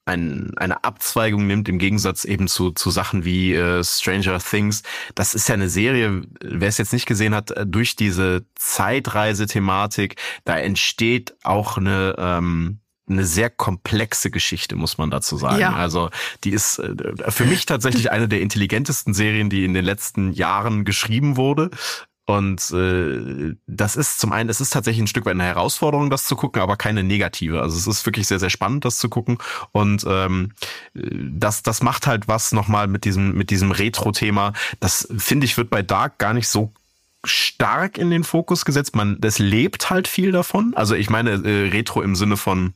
[SPEAKER 2] ein, eine Abzweigung nimmt, im Gegensatz eben zu, zu Sachen wie äh, Stranger Things. Das ist ja eine Serie, wer es jetzt nicht gesehen hat, äh, durch diese Zeitreise-Thematik, da entsteht auch eine, ähm, eine sehr komplexe Geschichte, muss man dazu sagen. Ja. Also die ist äh, für mich tatsächlich eine der intelligentesten Serien, die in den letzten Jahren geschrieben wurde. Und äh, das ist zum einen, es ist tatsächlich ein Stück weit eine Herausforderung, das zu gucken, aber keine negative. Also es ist wirklich sehr, sehr spannend, das zu gucken. Und ähm, das, das macht halt was nochmal mit diesem, mit diesem Retro-Thema. Das finde ich, wird bei Dark gar nicht so stark in den Fokus gesetzt. Man, das lebt halt viel davon. Also ich meine äh, Retro im Sinne von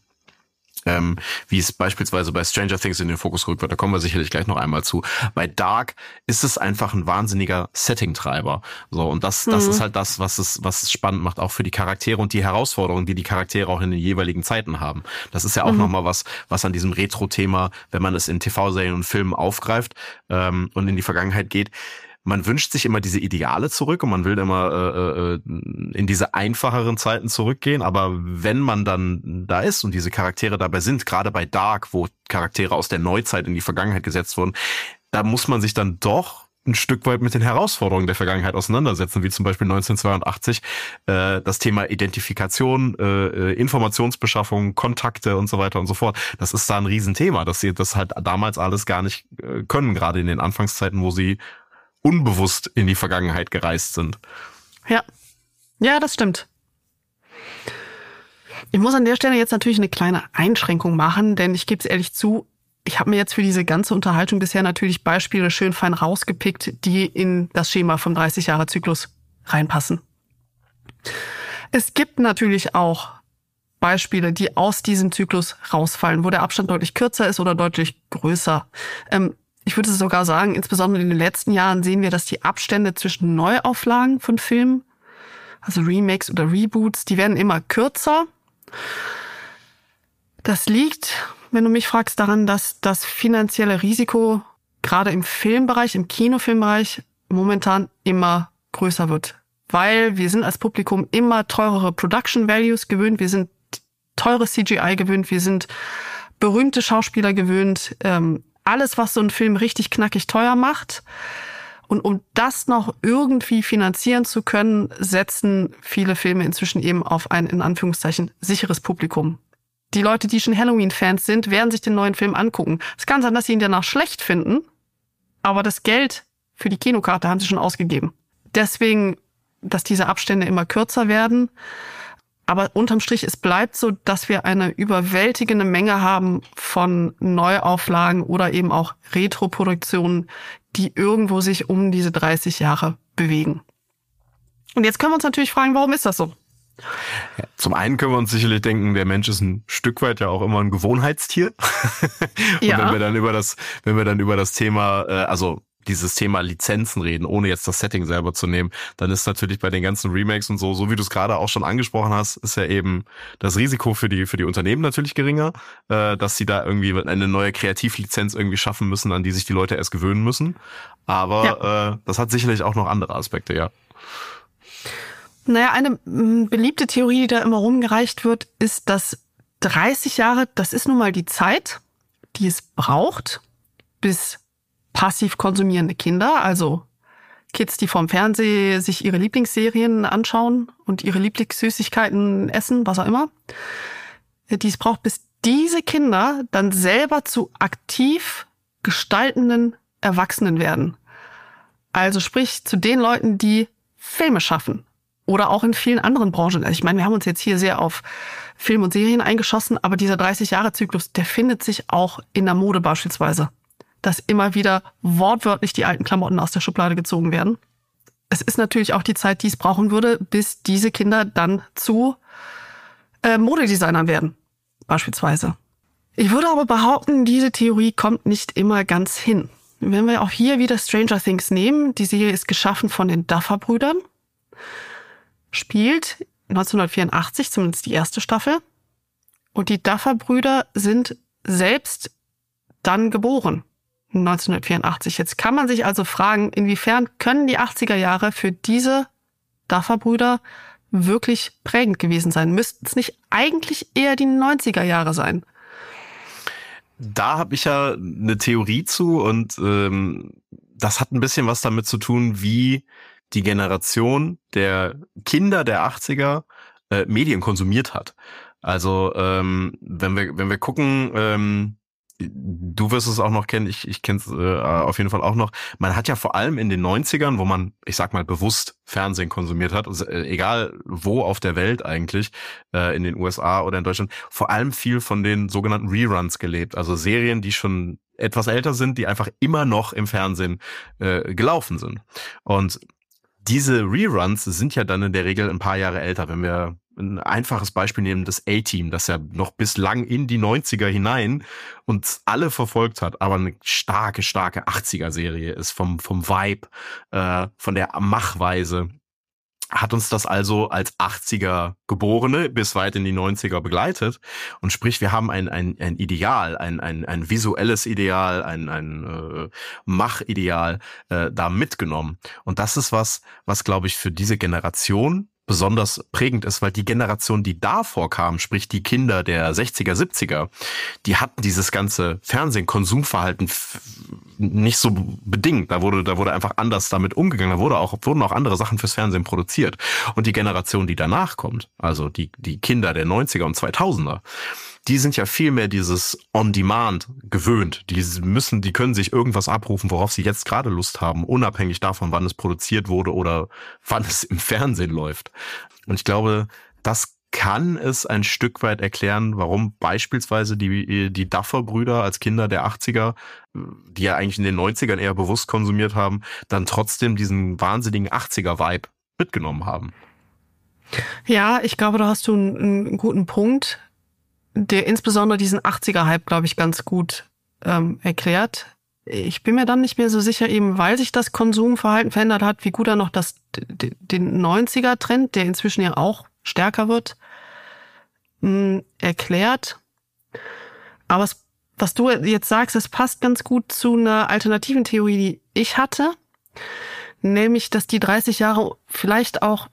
[SPEAKER 2] ähm, wie es beispielsweise bei Stranger Things in den Fokus gerückt wird. Da kommen wir sicherlich gleich noch einmal zu. Bei Dark ist es einfach ein wahnsinniger Setting-Treiber. So und das, das mhm. ist halt das, was es, was es spannend macht, auch für die Charaktere und die Herausforderungen, die die Charaktere auch in den jeweiligen Zeiten haben. Das ist ja auch mhm. nochmal was, was an diesem Retro-Thema, wenn man es in TV-Serien und Filmen aufgreift ähm, und in die Vergangenheit geht man wünscht sich immer diese Ideale zurück und man will immer äh, äh, in diese einfacheren Zeiten zurückgehen. Aber wenn man dann da ist und diese Charaktere dabei sind, gerade bei Dark, wo Charaktere aus der Neuzeit in die Vergangenheit gesetzt wurden, da muss man sich dann doch ein Stück weit mit den Herausforderungen der Vergangenheit auseinandersetzen, wie zum Beispiel 1982 äh, das Thema Identifikation, äh, äh, Informationsbeschaffung, Kontakte und so weiter und so fort. Das ist da ein Riesenthema, dass sie das halt damals alles gar nicht äh, können, gerade in den Anfangszeiten, wo sie unbewusst in die Vergangenheit gereist sind.
[SPEAKER 3] Ja. Ja, das stimmt. Ich muss an der Stelle jetzt natürlich eine kleine Einschränkung machen, denn ich gebe es ehrlich zu, ich habe mir jetzt für diese ganze Unterhaltung bisher natürlich Beispiele schön fein rausgepickt, die in das Schema vom 30-Jahre-Zyklus reinpassen. Es gibt natürlich auch Beispiele, die aus diesem Zyklus rausfallen, wo der Abstand deutlich kürzer ist oder deutlich größer. Ähm, ich würde sogar sagen, insbesondere in den letzten Jahren sehen wir, dass die Abstände zwischen Neuauflagen von Filmen, also Remakes oder Reboots, die werden immer kürzer. Das liegt, wenn du mich fragst, daran, dass das finanzielle Risiko gerade im Filmbereich, im Kinofilmbereich momentan immer größer wird. Weil wir sind als Publikum immer teurere Production Values gewöhnt, wir sind teure CGI gewöhnt, wir sind berühmte Schauspieler gewöhnt, ähm, alles, was so ein Film richtig knackig teuer macht. Und um das noch irgendwie finanzieren zu können, setzen viele Filme inzwischen eben auf ein, in Anführungszeichen, sicheres Publikum. Die Leute, die schon Halloween-Fans sind, werden sich den neuen Film angucken. Es kann sein, dass sie ihn danach schlecht finden, aber das Geld für die Kinokarte haben sie schon ausgegeben. Deswegen, dass diese Abstände immer kürzer werden. Aber unterm Strich, es bleibt so, dass wir eine überwältigende Menge haben von Neuauflagen oder eben auch Retroproduktionen, die irgendwo sich um diese 30 Jahre bewegen. Und jetzt können wir uns natürlich fragen, warum ist das so?
[SPEAKER 2] Ja, zum einen können wir uns sicherlich denken, der Mensch ist ein Stück weit ja auch immer ein Gewohnheitstier. Und ja. wenn wir dann über das, wenn wir dann über das Thema, äh, also dieses Thema Lizenzen reden, ohne jetzt das Setting selber zu nehmen, dann ist natürlich bei den ganzen Remakes und so, so wie du es gerade auch schon angesprochen hast, ist ja eben das Risiko für die für die Unternehmen natürlich geringer, äh, dass sie da irgendwie eine neue Kreativlizenz irgendwie schaffen müssen, an die sich die Leute erst gewöhnen müssen. Aber ja. äh, das hat sicherlich auch noch andere Aspekte, ja.
[SPEAKER 3] Naja, eine beliebte Theorie, die da immer rumgereicht wird, ist, dass 30 Jahre, das ist nun mal die Zeit, die es braucht, bis passiv konsumierende Kinder, also Kids, die vorm Fernsehen sich ihre Lieblingsserien anschauen und ihre Lieblingssüßigkeiten essen, was auch immer, die es braucht, bis diese Kinder dann selber zu aktiv gestaltenden Erwachsenen werden. Also sprich zu den Leuten, die Filme schaffen oder auch in vielen anderen Branchen. Also ich meine, wir haben uns jetzt hier sehr auf Film und Serien eingeschossen, aber dieser 30-Jahre-Zyklus, der findet sich auch in der Mode beispielsweise dass immer wieder wortwörtlich die alten Klamotten aus der Schublade gezogen werden. Es ist natürlich auch die Zeit, die es brauchen würde, bis diese Kinder dann zu äh, Modedesignern werden, beispielsweise. Ich würde aber behaupten, diese Theorie kommt nicht immer ganz hin. Wenn wir auch hier wieder Stranger Things nehmen, die Serie ist geschaffen von den Duffer-Brüdern, spielt 1984, zumindest die erste Staffel. Und die Duffer-Brüder sind selbst dann geboren. 1984. Jetzt kann man sich also fragen, inwiefern können die 80er Jahre für diese Duffer-Brüder wirklich prägend gewesen sein? Müssten es nicht eigentlich eher die 90er Jahre sein?
[SPEAKER 2] Da habe ich ja eine Theorie zu und ähm, das hat ein bisschen was damit zu tun, wie die Generation der Kinder der 80er äh, Medien konsumiert hat. Also ähm, wenn wir wenn wir gucken, ähm, du wirst es auch noch kennen, ich, ich kenne es äh, auf jeden Fall auch noch. Man hat ja vor allem in den 90ern, wo man, ich sag mal, bewusst Fernsehen konsumiert hat, also, äh, egal wo auf der Welt eigentlich, äh, in den USA oder in Deutschland, vor allem viel von den sogenannten Reruns gelebt. Also Serien, die schon etwas älter sind, die einfach immer noch im Fernsehen äh, gelaufen sind. Und diese Reruns sind ja dann in der Regel ein paar Jahre älter. Wenn wir ein einfaches Beispiel nehmen, das A-Team, das ja noch bislang in die 90er hinein uns alle verfolgt hat, aber eine starke, starke 80er-Serie ist vom, vom Vibe, äh, von der Machweise hat uns das also als 80er Geborene bis weit in die 90er begleitet. Und sprich, wir haben ein, ein, ein Ideal, ein, ein, ein visuelles Ideal, ein, ein äh, Machideal äh, da mitgenommen. Und das ist was, was, glaube ich, für diese Generation besonders prägend ist, weil die Generation, die davor kam, sprich die Kinder der 60er, 70er, die hatten dieses ganze Fernsehen-Konsumverhalten nicht so bedingt. Da wurde, da wurde einfach anders damit umgegangen. Da wurde auch, wurden auch andere Sachen fürs Fernsehen produziert. Und die Generation, die danach kommt, also die, die Kinder der 90er und 2000er, die sind ja viel mehr dieses On-Demand gewöhnt. Die müssen, die können sich irgendwas abrufen, worauf sie jetzt gerade Lust haben, unabhängig davon, wann es produziert wurde oder wann es im Fernsehen läuft. Und ich glaube, das kann es ein Stück weit erklären, warum beispielsweise die, die Duffer-Brüder als Kinder der 80er, die ja eigentlich in den 90ern eher bewusst konsumiert haben, dann trotzdem diesen wahnsinnigen 80er-Vibe mitgenommen haben.
[SPEAKER 3] Ja, ich glaube, da hast du einen, einen guten Punkt der insbesondere diesen 80er-Hype, glaube ich, ganz gut ähm, erklärt. Ich bin mir dann nicht mehr so sicher, eben weil sich das Konsumverhalten verändert hat, wie gut er noch das, den 90er-Trend, der inzwischen ja auch stärker wird, mh, hm, erklärt. Aber es was du jetzt sagst, das passt ganz gut zu einer alternativen Theorie, die ich hatte. Nämlich, dass die 30 Jahre vielleicht auch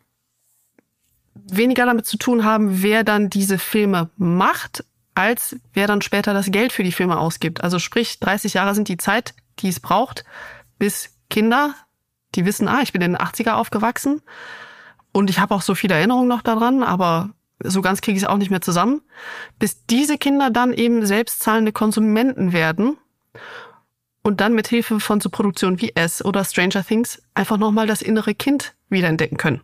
[SPEAKER 3] weniger damit zu tun haben, wer dann diese Filme macht, als wer dann später das Geld für die Filme ausgibt. Also sprich, 30 Jahre sind die Zeit, die es braucht, bis Kinder, die wissen, ah, ich bin in den 80er aufgewachsen und ich habe auch so viele Erinnerungen noch daran, aber so ganz kriege ich es auch nicht mehr zusammen, bis diese Kinder dann eben selbstzahlende Konsumenten werden und dann mit Hilfe von so Produktionen wie S oder Stranger Things einfach nochmal das innere Kind wiederentdecken können.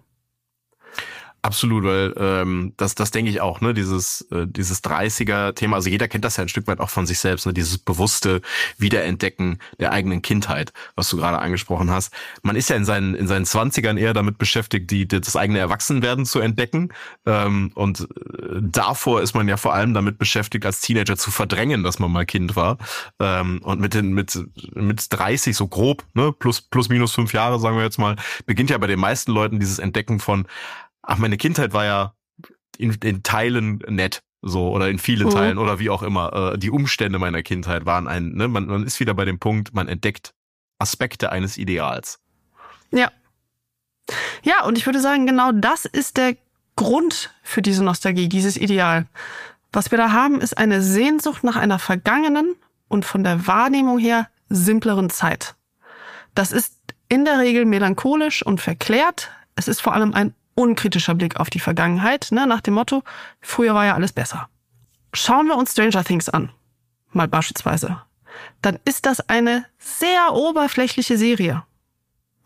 [SPEAKER 2] Absolut, weil ähm, das, das denke ich auch, ne, dieses, äh, dieses 30er-Thema, also jeder kennt das ja ein Stück weit auch von sich selbst, ne, dieses bewusste Wiederentdecken der eigenen Kindheit, was du gerade angesprochen hast. Man ist ja in seinen, in seinen 20ern eher damit beschäftigt, die, das eigene Erwachsenwerden zu entdecken. Ähm, und äh, davor ist man ja vor allem damit beschäftigt, als Teenager zu verdrängen, dass man mal Kind war. Ähm, und mit den, mit, mit 30, so grob, ne, plus, plus minus fünf Jahre, sagen wir jetzt mal, beginnt ja bei den meisten Leuten dieses Entdecken von, ach, meine Kindheit war ja in, in Teilen nett. So, oder in vielen mhm. Teilen oder wie auch immer. Äh, die Umstände meiner Kindheit waren ein, ne, man, man ist wieder bei dem Punkt, man entdeckt Aspekte eines Ideals.
[SPEAKER 3] Ja. Ja, und ich würde sagen, genau das ist der Grund für diese Nostalgie, dieses Ideal. Was wir da haben, ist eine Sehnsucht nach einer vergangenen und von der Wahrnehmung her simpleren Zeit. Das ist in der Regel melancholisch und verklärt. Es ist vor allem ein unkritischer Blick auf die Vergangenheit, ne, nach dem Motto, früher war ja alles besser. Schauen wir uns Stranger Things an, mal beispielsweise, dann ist das eine sehr oberflächliche Serie.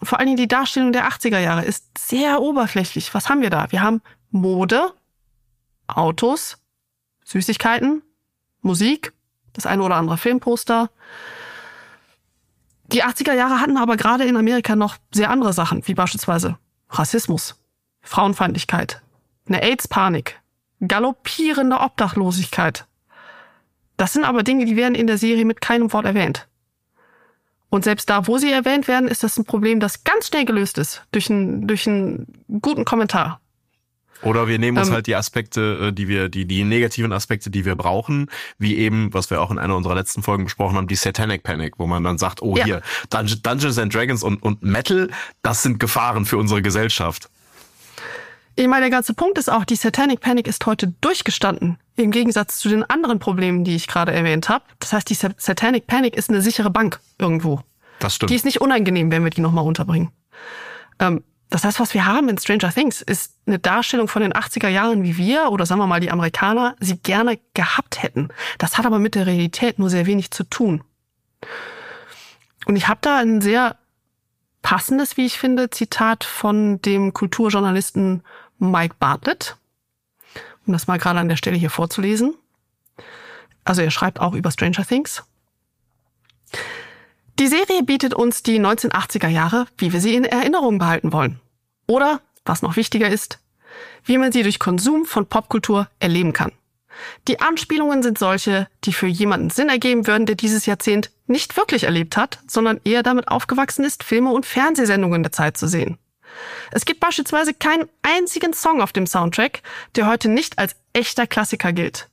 [SPEAKER 3] vor allen Dingen die Darstellung der 80er Jahre ist sehr oberflächlich. Was haben wir da? Wir haben Mode, Autos, Süßigkeiten, Musik, das eine oder andere Filmposter. Die 80er Jahre hatten aber gerade in Amerika noch sehr andere Sachen, wie beispielsweise Rassismus, Frauenfeindlichkeit, eine AIDS-Panik, galoppierende Obdachlosigkeit. Das sind aber Dinge, die werden in der Serie mit keinem Wort erwähnt. Und selbst da, wo sie erwähnt werden, ist das ein Problem, das ganz schnell gelöst ist durch einen, durch einen guten Kommentar.
[SPEAKER 2] Oder wir nehmen uns ähm, halt die Aspekte, äh, die wir, die, die negativen Aspekte, die wir brauchen, wie eben, was wir auch in einer unserer letzten Folgen besprochen haben, die Satanic Panic, wo man dann sagt, oh ja. hier, Dungeons and Dragons und, und Metal, das sind Gefahren für unsere Gesellschaft.
[SPEAKER 3] Ich meine, der ganze Punkt ist auch, die Satanic Panic ist heute durchgestanden. Im Gegensatz zu den anderen Problemen, die ich gerade erwähnt habe. Das heißt, die Satanic Panic ist eine sichere Bank irgendwo.
[SPEAKER 2] Das stimmt.
[SPEAKER 3] Die ist nicht unangenehm, wenn wir die nochmal unterbringen. Ähm, das heißt, was wir haben in Stranger Things ist eine Darstellung von den 80er Jahren, wie wir oder sagen wir mal die Amerikaner sie gerne gehabt hätten. Das hat aber mit der Realität nur sehr wenig zu tun. Und ich habe da ein sehr passendes, wie ich finde, Zitat von dem Kulturjournalisten Mike Bartlett, um das mal gerade an der Stelle hier vorzulesen. Also er schreibt auch über Stranger Things. Die Serie bietet uns die 1980er Jahre, wie wir sie in Erinnerung behalten wollen. Oder, was noch wichtiger ist, wie man sie durch Konsum von Popkultur erleben kann. Die Anspielungen sind solche, die für jemanden Sinn ergeben würden, der dieses Jahrzehnt nicht wirklich erlebt hat, sondern eher damit aufgewachsen ist, Filme und Fernsehsendungen der Zeit zu sehen. Es gibt beispielsweise keinen einzigen Song auf dem Soundtrack, der heute nicht als echter Klassiker gilt.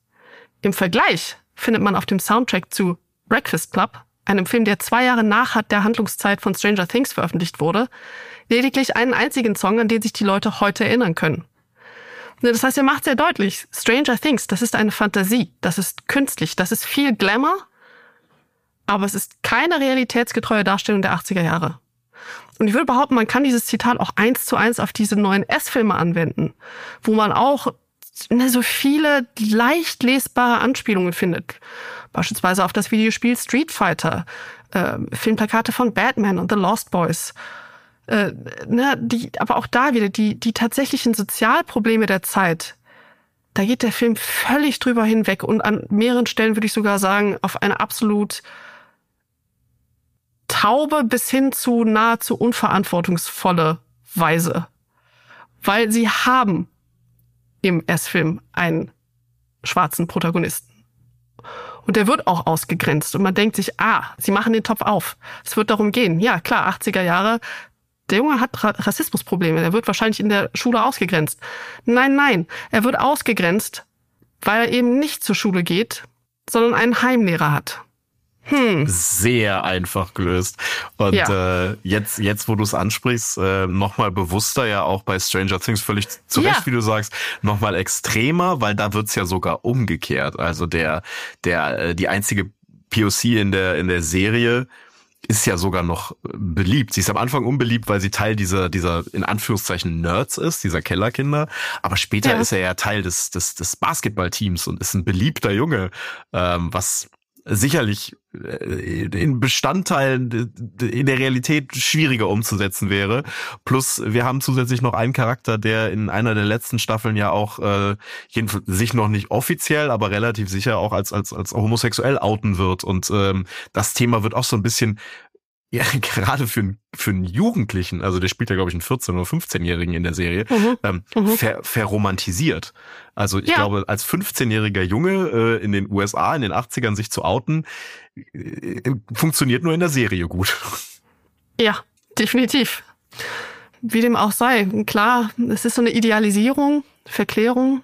[SPEAKER 3] Im Vergleich findet man auf dem Soundtrack zu Breakfast Club, einem Film, der zwei Jahre nach der Handlungszeit von Stranger Things veröffentlicht wurde, lediglich einen einzigen Song, an den sich die Leute heute erinnern können. Das heißt, er macht sehr deutlich, Stranger Things, das ist eine Fantasie, das ist künstlich, das ist viel Glamour, aber es ist keine realitätsgetreue Darstellung der 80er Jahre. Und ich würde behaupten, man kann dieses Zitat auch eins zu eins auf diese neuen S-Filme anwenden, wo man auch ne, so viele leicht lesbare Anspielungen findet. Beispielsweise auf das Videospiel Street Fighter, äh, Filmplakate von Batman und The Lost Boys. Äh, ne, die, aber auch da wieder die, die tatsächlichen Sozialprobleme der Zeit. Da geht der Film völlig drüber hinweg und an mehreren Stellen würde ich sogar sagen, auf eine absolut taube bis hin zu nahezu unverantwortungsvolle Weise. Weil sie haben im S-Film einen schwarzen Protagonisten. Und der wird auch ausgegrenzt. Und man denkt sich, ah, sie machen den Topf auf. Es wird darum gehen. Ja, klar, 80er Jahre. Der Junge hat Rassismusprobleme. Der wird wahrscheinlich in der Schule ausgegrenzt. Nein, nein. Er wird ausgegrenzt, weil er eben nicht zur Schule geht, sondern einen Heimlehrer hat.
[SPEAKER 2] Hm. Sehr einfach gelöst. Und ja. äh, jetzt, jetzt, wo du es ansprichst, äh, nochmal bewusster ja auch bei Stranger Things völlig zu Recht, ja. wie du sagst, nochmal extremer, weil da wird's ja sogar umgekehrt. Also der, der, äh, die einzige POC in der, in der Serie ist ja sogar noch beliebt. Sie ist am Anfang unbeliebt, weil sie Teil dieser, dieser in Anführungszeichen Nerds ist, dieser Kellerkinder. Aber später ja. ist er ja Teil des, des, des Basketballteams und ist ein beliebter Junge, ähm, was sicherlich äh, in Bestandteilen in der Realität schwieriger umzusetzen wäre. Plus wir haben zusätzlich noch einen Charakter, der in einer der letzten Staffeln ja auch äh, jedenfalls sich noch nicht offiziell, aber relativ sicher auch als als als homosexuell outen wird. Und ähm, das Thema wird auch so ein bisschen ja, gerade für, für einen Jugendlichen, also der spielt ja, glaube ich, einen 14- oder 15-Jährigen in der Serie, mhm. Ähm, mhm. Ver, verromantisiert. Also ich ja. glaube, als 15-jähriger Junge äh, in den USA in den 80ern sich zu outen, äh, funktioniert nur in der Serie gut.
[SPEAKER 3] Ja, definitiv. Wie dem auch sei. Klar, es ist so eine Idealisierung, Verklärung,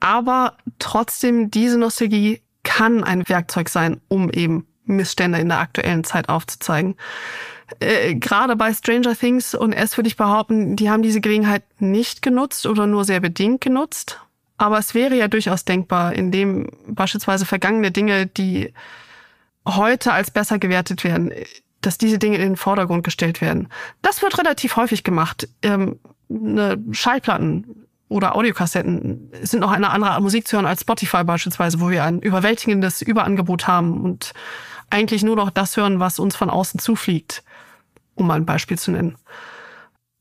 [SPEAKER 3] aber trotzdem diese Nostalgie kann ein Werkzeug sein, um eben Missstände in der aktuellen Zeit aufzuzeigen. Äh, gerade bei Stranger Things und S würde ich behaupten, die haben diese Gelegenheit nicht genutzt oder nur sehr bedingt genutzt. Aber es wäre ja durchaus denkbar, indem beispielsweise vergangene Dinge, die heute als besser gewertet werden, dass diese Dinge in den Vordergrund gestellt werden. Das wird relativ häufig gemacht. Ähm, eine Schallplatten oder Audiokassetten sind noch eine andere Musik zu hören als Spotify beispielsweise, wo wir ein überwältigendes Überangebot haben und eigentlich nur noch das hören, was uns von außen zufliegt, um mal ein Beispiel zu nennen.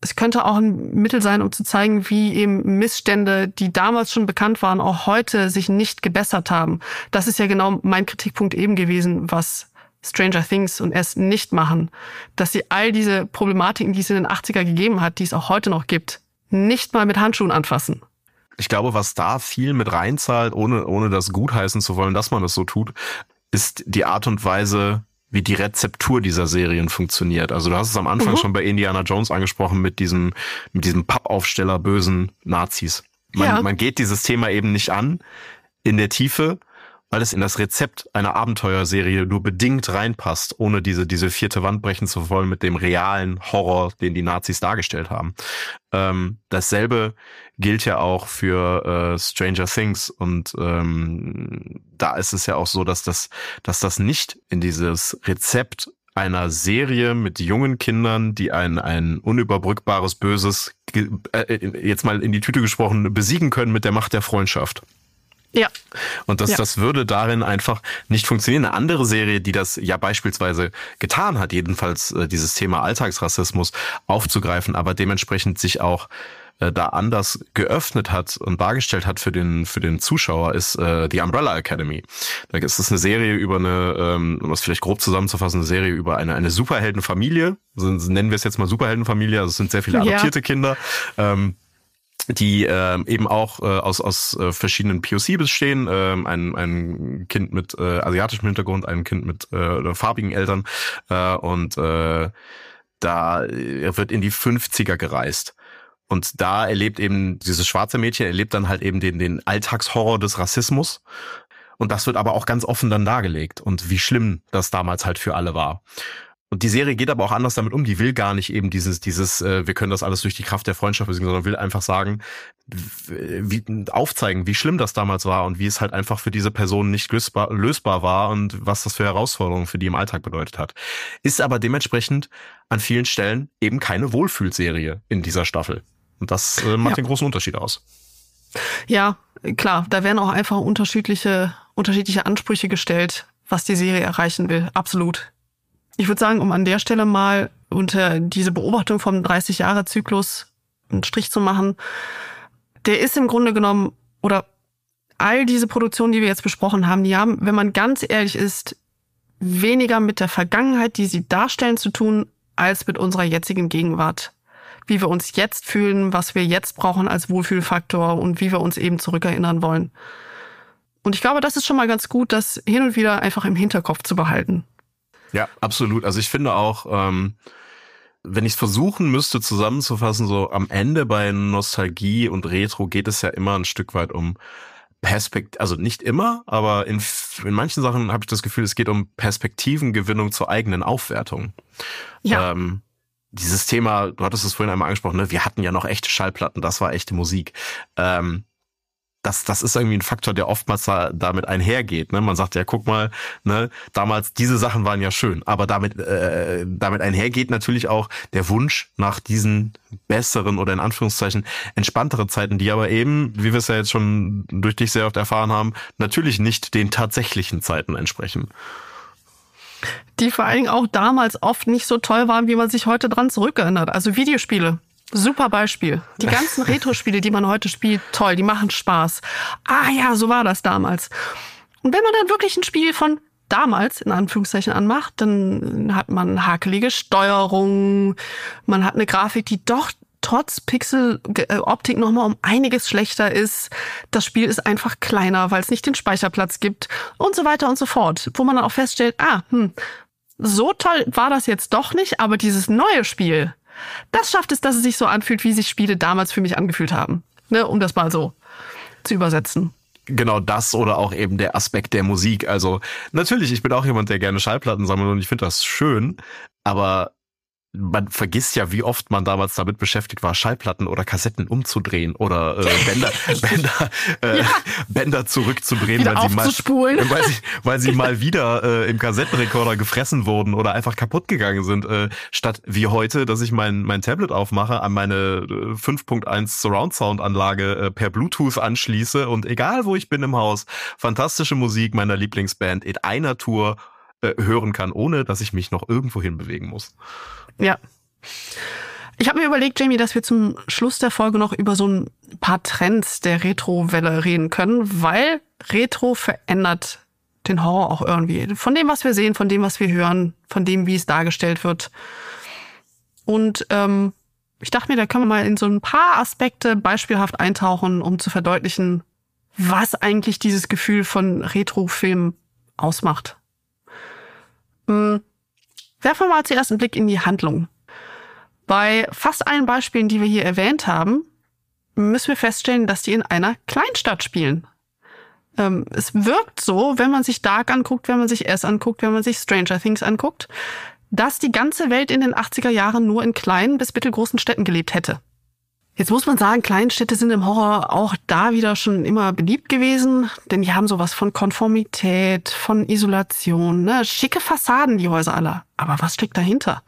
[SPEAKER 3] Es könnte auch ein Mittel sein, um zu zeigen, wie eben Missstände, die damals schon bekannt waren, auch heute sich nicht gebessert haben. Das ist ja genau mein Kritikpunkt eben gewesen, was Stranger Things und es nicht machen, dass sie all diese Problematiken, die es in den 80er gegeben hat, die es auch heute noch gibt, nicht mal mit Handschuhen anfassen.
[SPEAKER 2] Ich glaube, was da viel mit reinzahlt, ohne, ohne das gutheißen zu wollen, dass man das so tut, ist die Art und Weise, wie die Rezeptur dieser Serien funktioniert. Also du hast es am Anfang mhm. schon bei Indiana Jones angesprochen mit diesem, mit diesem Pappaufsteller bösen Nazis. Man, ja. man geht dieses Thema eben nicht an in der Tiefe, weil es in das Rezept einer Abenteuerserie nur bedingt reinpasst, ohne diese, diese vierte Wand brechen zu wollen mit dem realen Horror, den die Nazis dargestellt haben. Ähm, dasselbe gilt ja auch für äh, Stranger Things und ähm, da ist es ja auch so, dass das, dass das nicht in dieses Rezept einer Serie mit jungen Kindern, die ein, ein unüberbrückbares Böses, äh, jetzt mal in die Tüte gesprochen, besiegen können mit der Macht der Freundschaft.
[SPEAKER 3] Ja.
[SPEAKER 2] Und das, ja. das würde darin einfach nicht funktionieren. Eine andere Serie, die das ja beispielsweise getan hat, jedenfalls äh, dieses Thema Alltagsrassismus aufzugreifen, aber dementsprechend sich auch äh, da anders geöffnet hat und dargestellt hat für den für den Zuschauer ist äh, die Umbrella Academy. Da ist es eine Serie über eine, ähm, um das vielleicht grob zusammenzufassen, eine Serie über eine eine Superheldenfamilie. Also nennen wir es jetzt mal Superheldenfamilie. Also es sind sehr viele adoptierte ja. Kinder. Ähm, die äh, eben auch äh, aus, aus äh, verschiedenen POC bestehen. Äh, ein, ein Kind mit äh, asiatischem Hintergrund, ein Kind mit äh, farbigen Eltern äh, und äh, da er wird in die 50er gereist. Und da erlebt eben dieses schwarze Mädchen, erlebt dann halt eben den, den Alltagshorror des Rassismus. Und das wird aber auch ganz offen dann dargelegt und wie schlimm das damals halt für alle war. Und die Serie geht aber auch anders damit um. Die will gar nicht eben dieses, dieses, äh, wir können das alles durch die Kraft der Freundschaft besiegen, sondern will einfach sagen, wie, aufzeigen, wie schlimm das damals war und wie es halt einfach für diese Person nicht lösbar, lösbar war und was das für Herausforderungen für die im Alltag bedeutet hat. Ist aber dementsprechend an vielen Stellen eben keine Wohlfühlserie in dieser Staffel. Und das äh, macht ja. den großen Unterschied aus.
[SPEAKER 3] Ja, klar, da werden auch einfach unterschiedliche, unterschiedliche Ansprüche gestellt, was die Serie erreichen will. Absolut. Ich würde sagen, um an der Stelle mal unter diese Beobachtung vom 30-Jahre-Zyklus einen Strich zu machen, der ist im Grunde genommen, oder all diese Produktionen, die wir jetzt besprochen haben, die haben, wenn man ganz ehrlich ist, weniger mit der Vergangenheit, die sie darstellen, zu tun, als mit unserer jetzigen Gegenwart. Wie wir uns jetzt fühlen, was wir jetzt brauchen als Wohlfühlfaktor und wie wir uns eben zurückerinnern wollen. Und ich glaube, das ist schon mal ganz gut, das hin und wieder einfach im Hinterkopf zu behalten.
[SPEAKER 2] Ja, absolut. Also ich finde auch, ähm, wenn ich es versuchen müsste zusammenzufassen, so am Ende bei Nostalgie und Retro geht es ja immer ein Stück weit um Perspekt, also nicht immer, aber in, in manchen Sachen habe ich das Gefühl, es geht um Perspektivengewinnung zur eigenen Aufwertung. Ja. Ähm, dieses Thema, du hattest es vorhin einmal angesprochen, ne? wir hatten ja noch echte Schallplatten, das war echte Musik. Ähm, das, das ist irgendwie ein Faktor, der oftmals da, damit einhergeht. Ne? Man sagt ja, guck mal, ne, damals diese Sachen waren ja schön, aber damit, äh, damit einhergeht natürlich auch der Wunsch nach diesen besseren oder in Anführungszeichen entspannteren Zeiten, die aber eben, wie wir es ja jetzt schon durch dich sehr oft erfahren haben, natürlich nicht den tatsächlichen Zeiten entsprechen.
[SPEAKER 3] Die vor allen Dingen auch damals oft nicht so toll waren, wie man sich heute dran zurückerinnert. Also Videospiele. Super Beispiel. Die ganzen Retro-Spiele, die man heute spielt, toll, die machen Spaß. Ah ja, so war das damals. Und wenn man dann wirklich ein Spiel von damals in Anführungszeichen anmacht, dann hat man hakelige Steuerung, man hat eine Grafik, die doch trotz Pixel-Optik nochmal um einiges schlechter ist. Das Spiel ist einfach kleiner, weil es nicht den Speicherplatz gibt und so weiter und so fort. Wo man dann auch feststellt, ah, hm, so toll war das jetzt doch nicht, aber dieses neue Spiel, das schafft es, dass es sich so anfühlt, wie sich Spiele damals für mich angefühlt haben. Ne, um das mal so zu übersetzen
[SPEAKER 2] genau das oder auch eben der Aspekt der Musik. Also natürlich, ich bin auch jemand, der gerne Schallplatten sammelt und ich finde das schön, aber man vergisst ja, wie oft man damals damit beschäftigt war, Schallplatten oder Kassetten umzudrehen oder äh, Bänder, Bänder, äh, ja. Bänder zurückzudrehen,
[SPEAKER 3] weil sie, mal,
[SPEAKER 2] weil, sie, weil sie mal wieder äh, im Kassettenrekorder gefressen wurden oder einfach kaputt gegangen sind. Äh, statt wie heute, dass ich mein, mein Tablet aufmache, an meine 5.1 äh, Surround Sound Anlage äh, per Bluetooth anschließe und egal wo ich bin im Haus, fantastische Musik meiner Lieblingsband in einer Tour äh, hören kann, ohne dass ich mich noch irgendwo hinbewegen muss.
[SPEAKER 3] Ja. Ich habe mir überlegt, Jamie, dass wir zum Schluss der Folge noch über so ein paar Trends der Retro-Welle reden können, weil Retro verändert den Horror auch irgendwie. Von dem, was wir sehen, von dem, was wir hören, von dem, wie es dargestellt wird. Und ähm, ich dachte mir, da können wir mal in so ein paar Aspekte beispielhaft eintauchen, um zu verdeutlichen, was eigentlich dieses Gefühl von Retro-Film ausmacht. Hm. Werfen wir mal zuerst einen Blick in die Handlung. Bei fast allen Beispielen, die wir hier erwähnt haben, müssen wir feststellen, dass die in einer Kleinstadt spielen. Ähm, es wirkt so, wenn man sich Dark anguckt, wenn man sich S anguckt, wenn man sich Stranger Things anguckt, dass die ganze Welt in den 80er Jahren nur in kleinen bis mittelgroßen Städten gelebt hätte. Jetzt muss man sagen, Kleinstädte sind im Horror auch da wieder schon immer beliebt gewesen, denn die haben sowas von Konformität, von Isolation, ne? schicke Fassaden, die Häuser aller. Aber was steckt dahinter?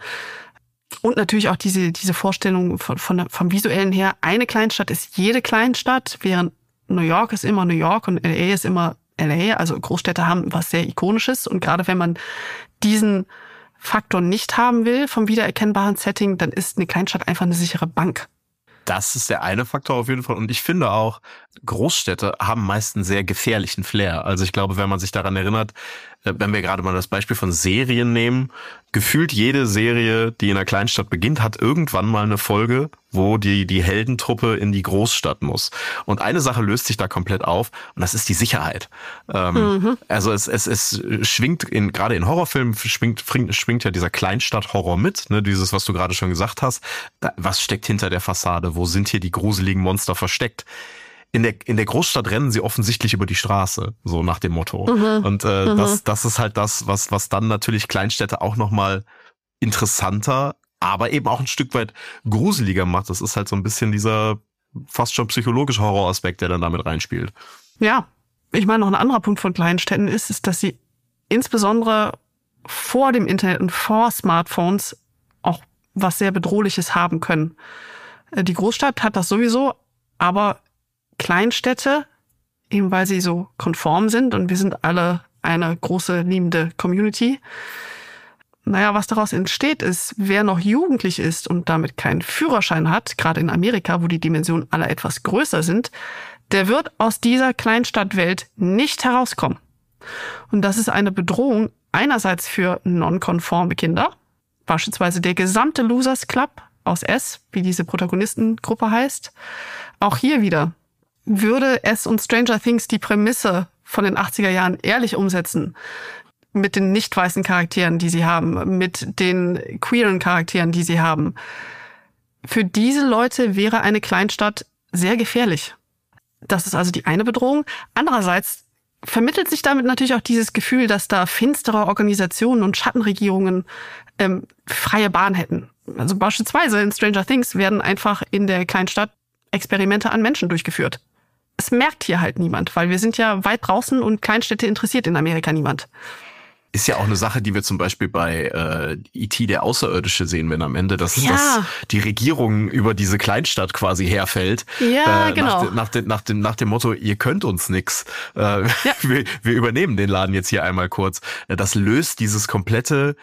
[SPEAKER 3] Und natürlich auch diese, diese Vorstellung von, von, vom visuellen her, eine Kleinstadt ist jede Kleinstadt, während New York ist immer New York und LA ist immer LA. Also Großstädte haben was sehr Ikonisches. Und gerade wenn man diesen Faktor nicht haben will vom wiedererkennbaren Setting, dann ist eine Kleinstadt einfach eine sichere Bank.
[SPEAKER 2] Das ist der eine Faktor auf jeden Fall. Und ich finde auch, Großstädte haben meist einen sehr gefährlichen Flair. Also ich glaube, wenn man sich daran erinnert, wenn wir gerade mal das Beispiel von Serien nehmen, gefühlt jede Serie, die in einer Kleinstadt beginnt, hat irgendwann mal eine Folge, wo die, die Heldentruppe in die Großstadt muss. Und eine Sache löst sich da komplett auf und das ist die Sicherheit. Ähm, mhm. Also es, es, es schwingt in, gerade in Horrorfilmen schwingt, schwingt ja dieser Kleinstadt-Horror mit, ne, dieses, was du gerade schon gesagt hast. Was steckt hinter der Fassade? Wo sind hier die gruseligen Monster versteckt? In der, in der Großstadt rennen sie offensichtlich über die Straße, so nach dem Motto. Mhm. Und äh, mhm. das, das ist halt das, was, was dann natürlich Kleinstädte auch nochmal interessanter, aber eben auch ein Stück weit gruseliger macht. Das ist halt so ein bisschen dieser fast schon psychologische Horroraspekt, der dann damit reinspielt.
[SPEAKER 3] Ja, ich meine, noch ein anderer Punkt von Kleinstädten ist, ist, dass sie insbesondere vor dem Internet und vor Smartphones auch was sehr Bedrohliches haben können. Äh, die Großstadt hat das sowieso, aber Kleinstädte, eben weil sie so konform sind und wir sind alle eine große liebende Community. Naja, was daraus entsteht, ist, wer noch jugendlich ist und damit keinen Führerschein hat, gerade in Amerika, wo die Dimensionen alle etwas größer sind, der wird aus dieser Kleinstadtwelt nicht herauskommen. Und das ist eine Bedrohung einerseits für nonkonforme Kinder, beispielsweise der gesamte Losers Club aus S, wie diese Protagonistengruppe heißt. Auch hier wieder würde es und Stranger Things die Prämisse von den 80er Jahren ehrlich umsetzen, mit den nicht weißen Charakteren, die sie haben, mit den queeren Charakteren, die sie haben. Für diese Leute wäre eine Kleinstadt sehr gefährlich. Das ist also die eine Bedrohung. Andererseits vermittelt sich damit natürlich auch dieses Gefühl, dass da finstere Organisationen und Schattenregierungen ähm, freie Bahn hätten. Also beispielsweise in Stranger Things werden einfach in der Kleinstadt Experimente an Menschen durchgeführt. Es merkt hier halt niemand, weil wir sind ja weit draußen und Kleinstädte interessiert in Amerika niemand.
[SPEAKER 2] Ist ja auch eine Sache, die wir zum Beispiel bei äh, E.T. der Außerirdische sehen, wenn am Ende das,
[SPEAKER 3] Ja.
[SPEAKER 2] das die Regierung über diese Kleinstadt quasi herfällt.
[SPEAKER 3] Ja,
[SPEAKER 2] äh,
[SPEAKER 3] genau.
[SPEAKER 2] Nach, nach, de, nach, dem, nach dem Motto, ihr könnt uns nix. Äh, wir, wir übernehmen den Laden jetzt hier einmal kurz. Äh, Das löst dieses komplette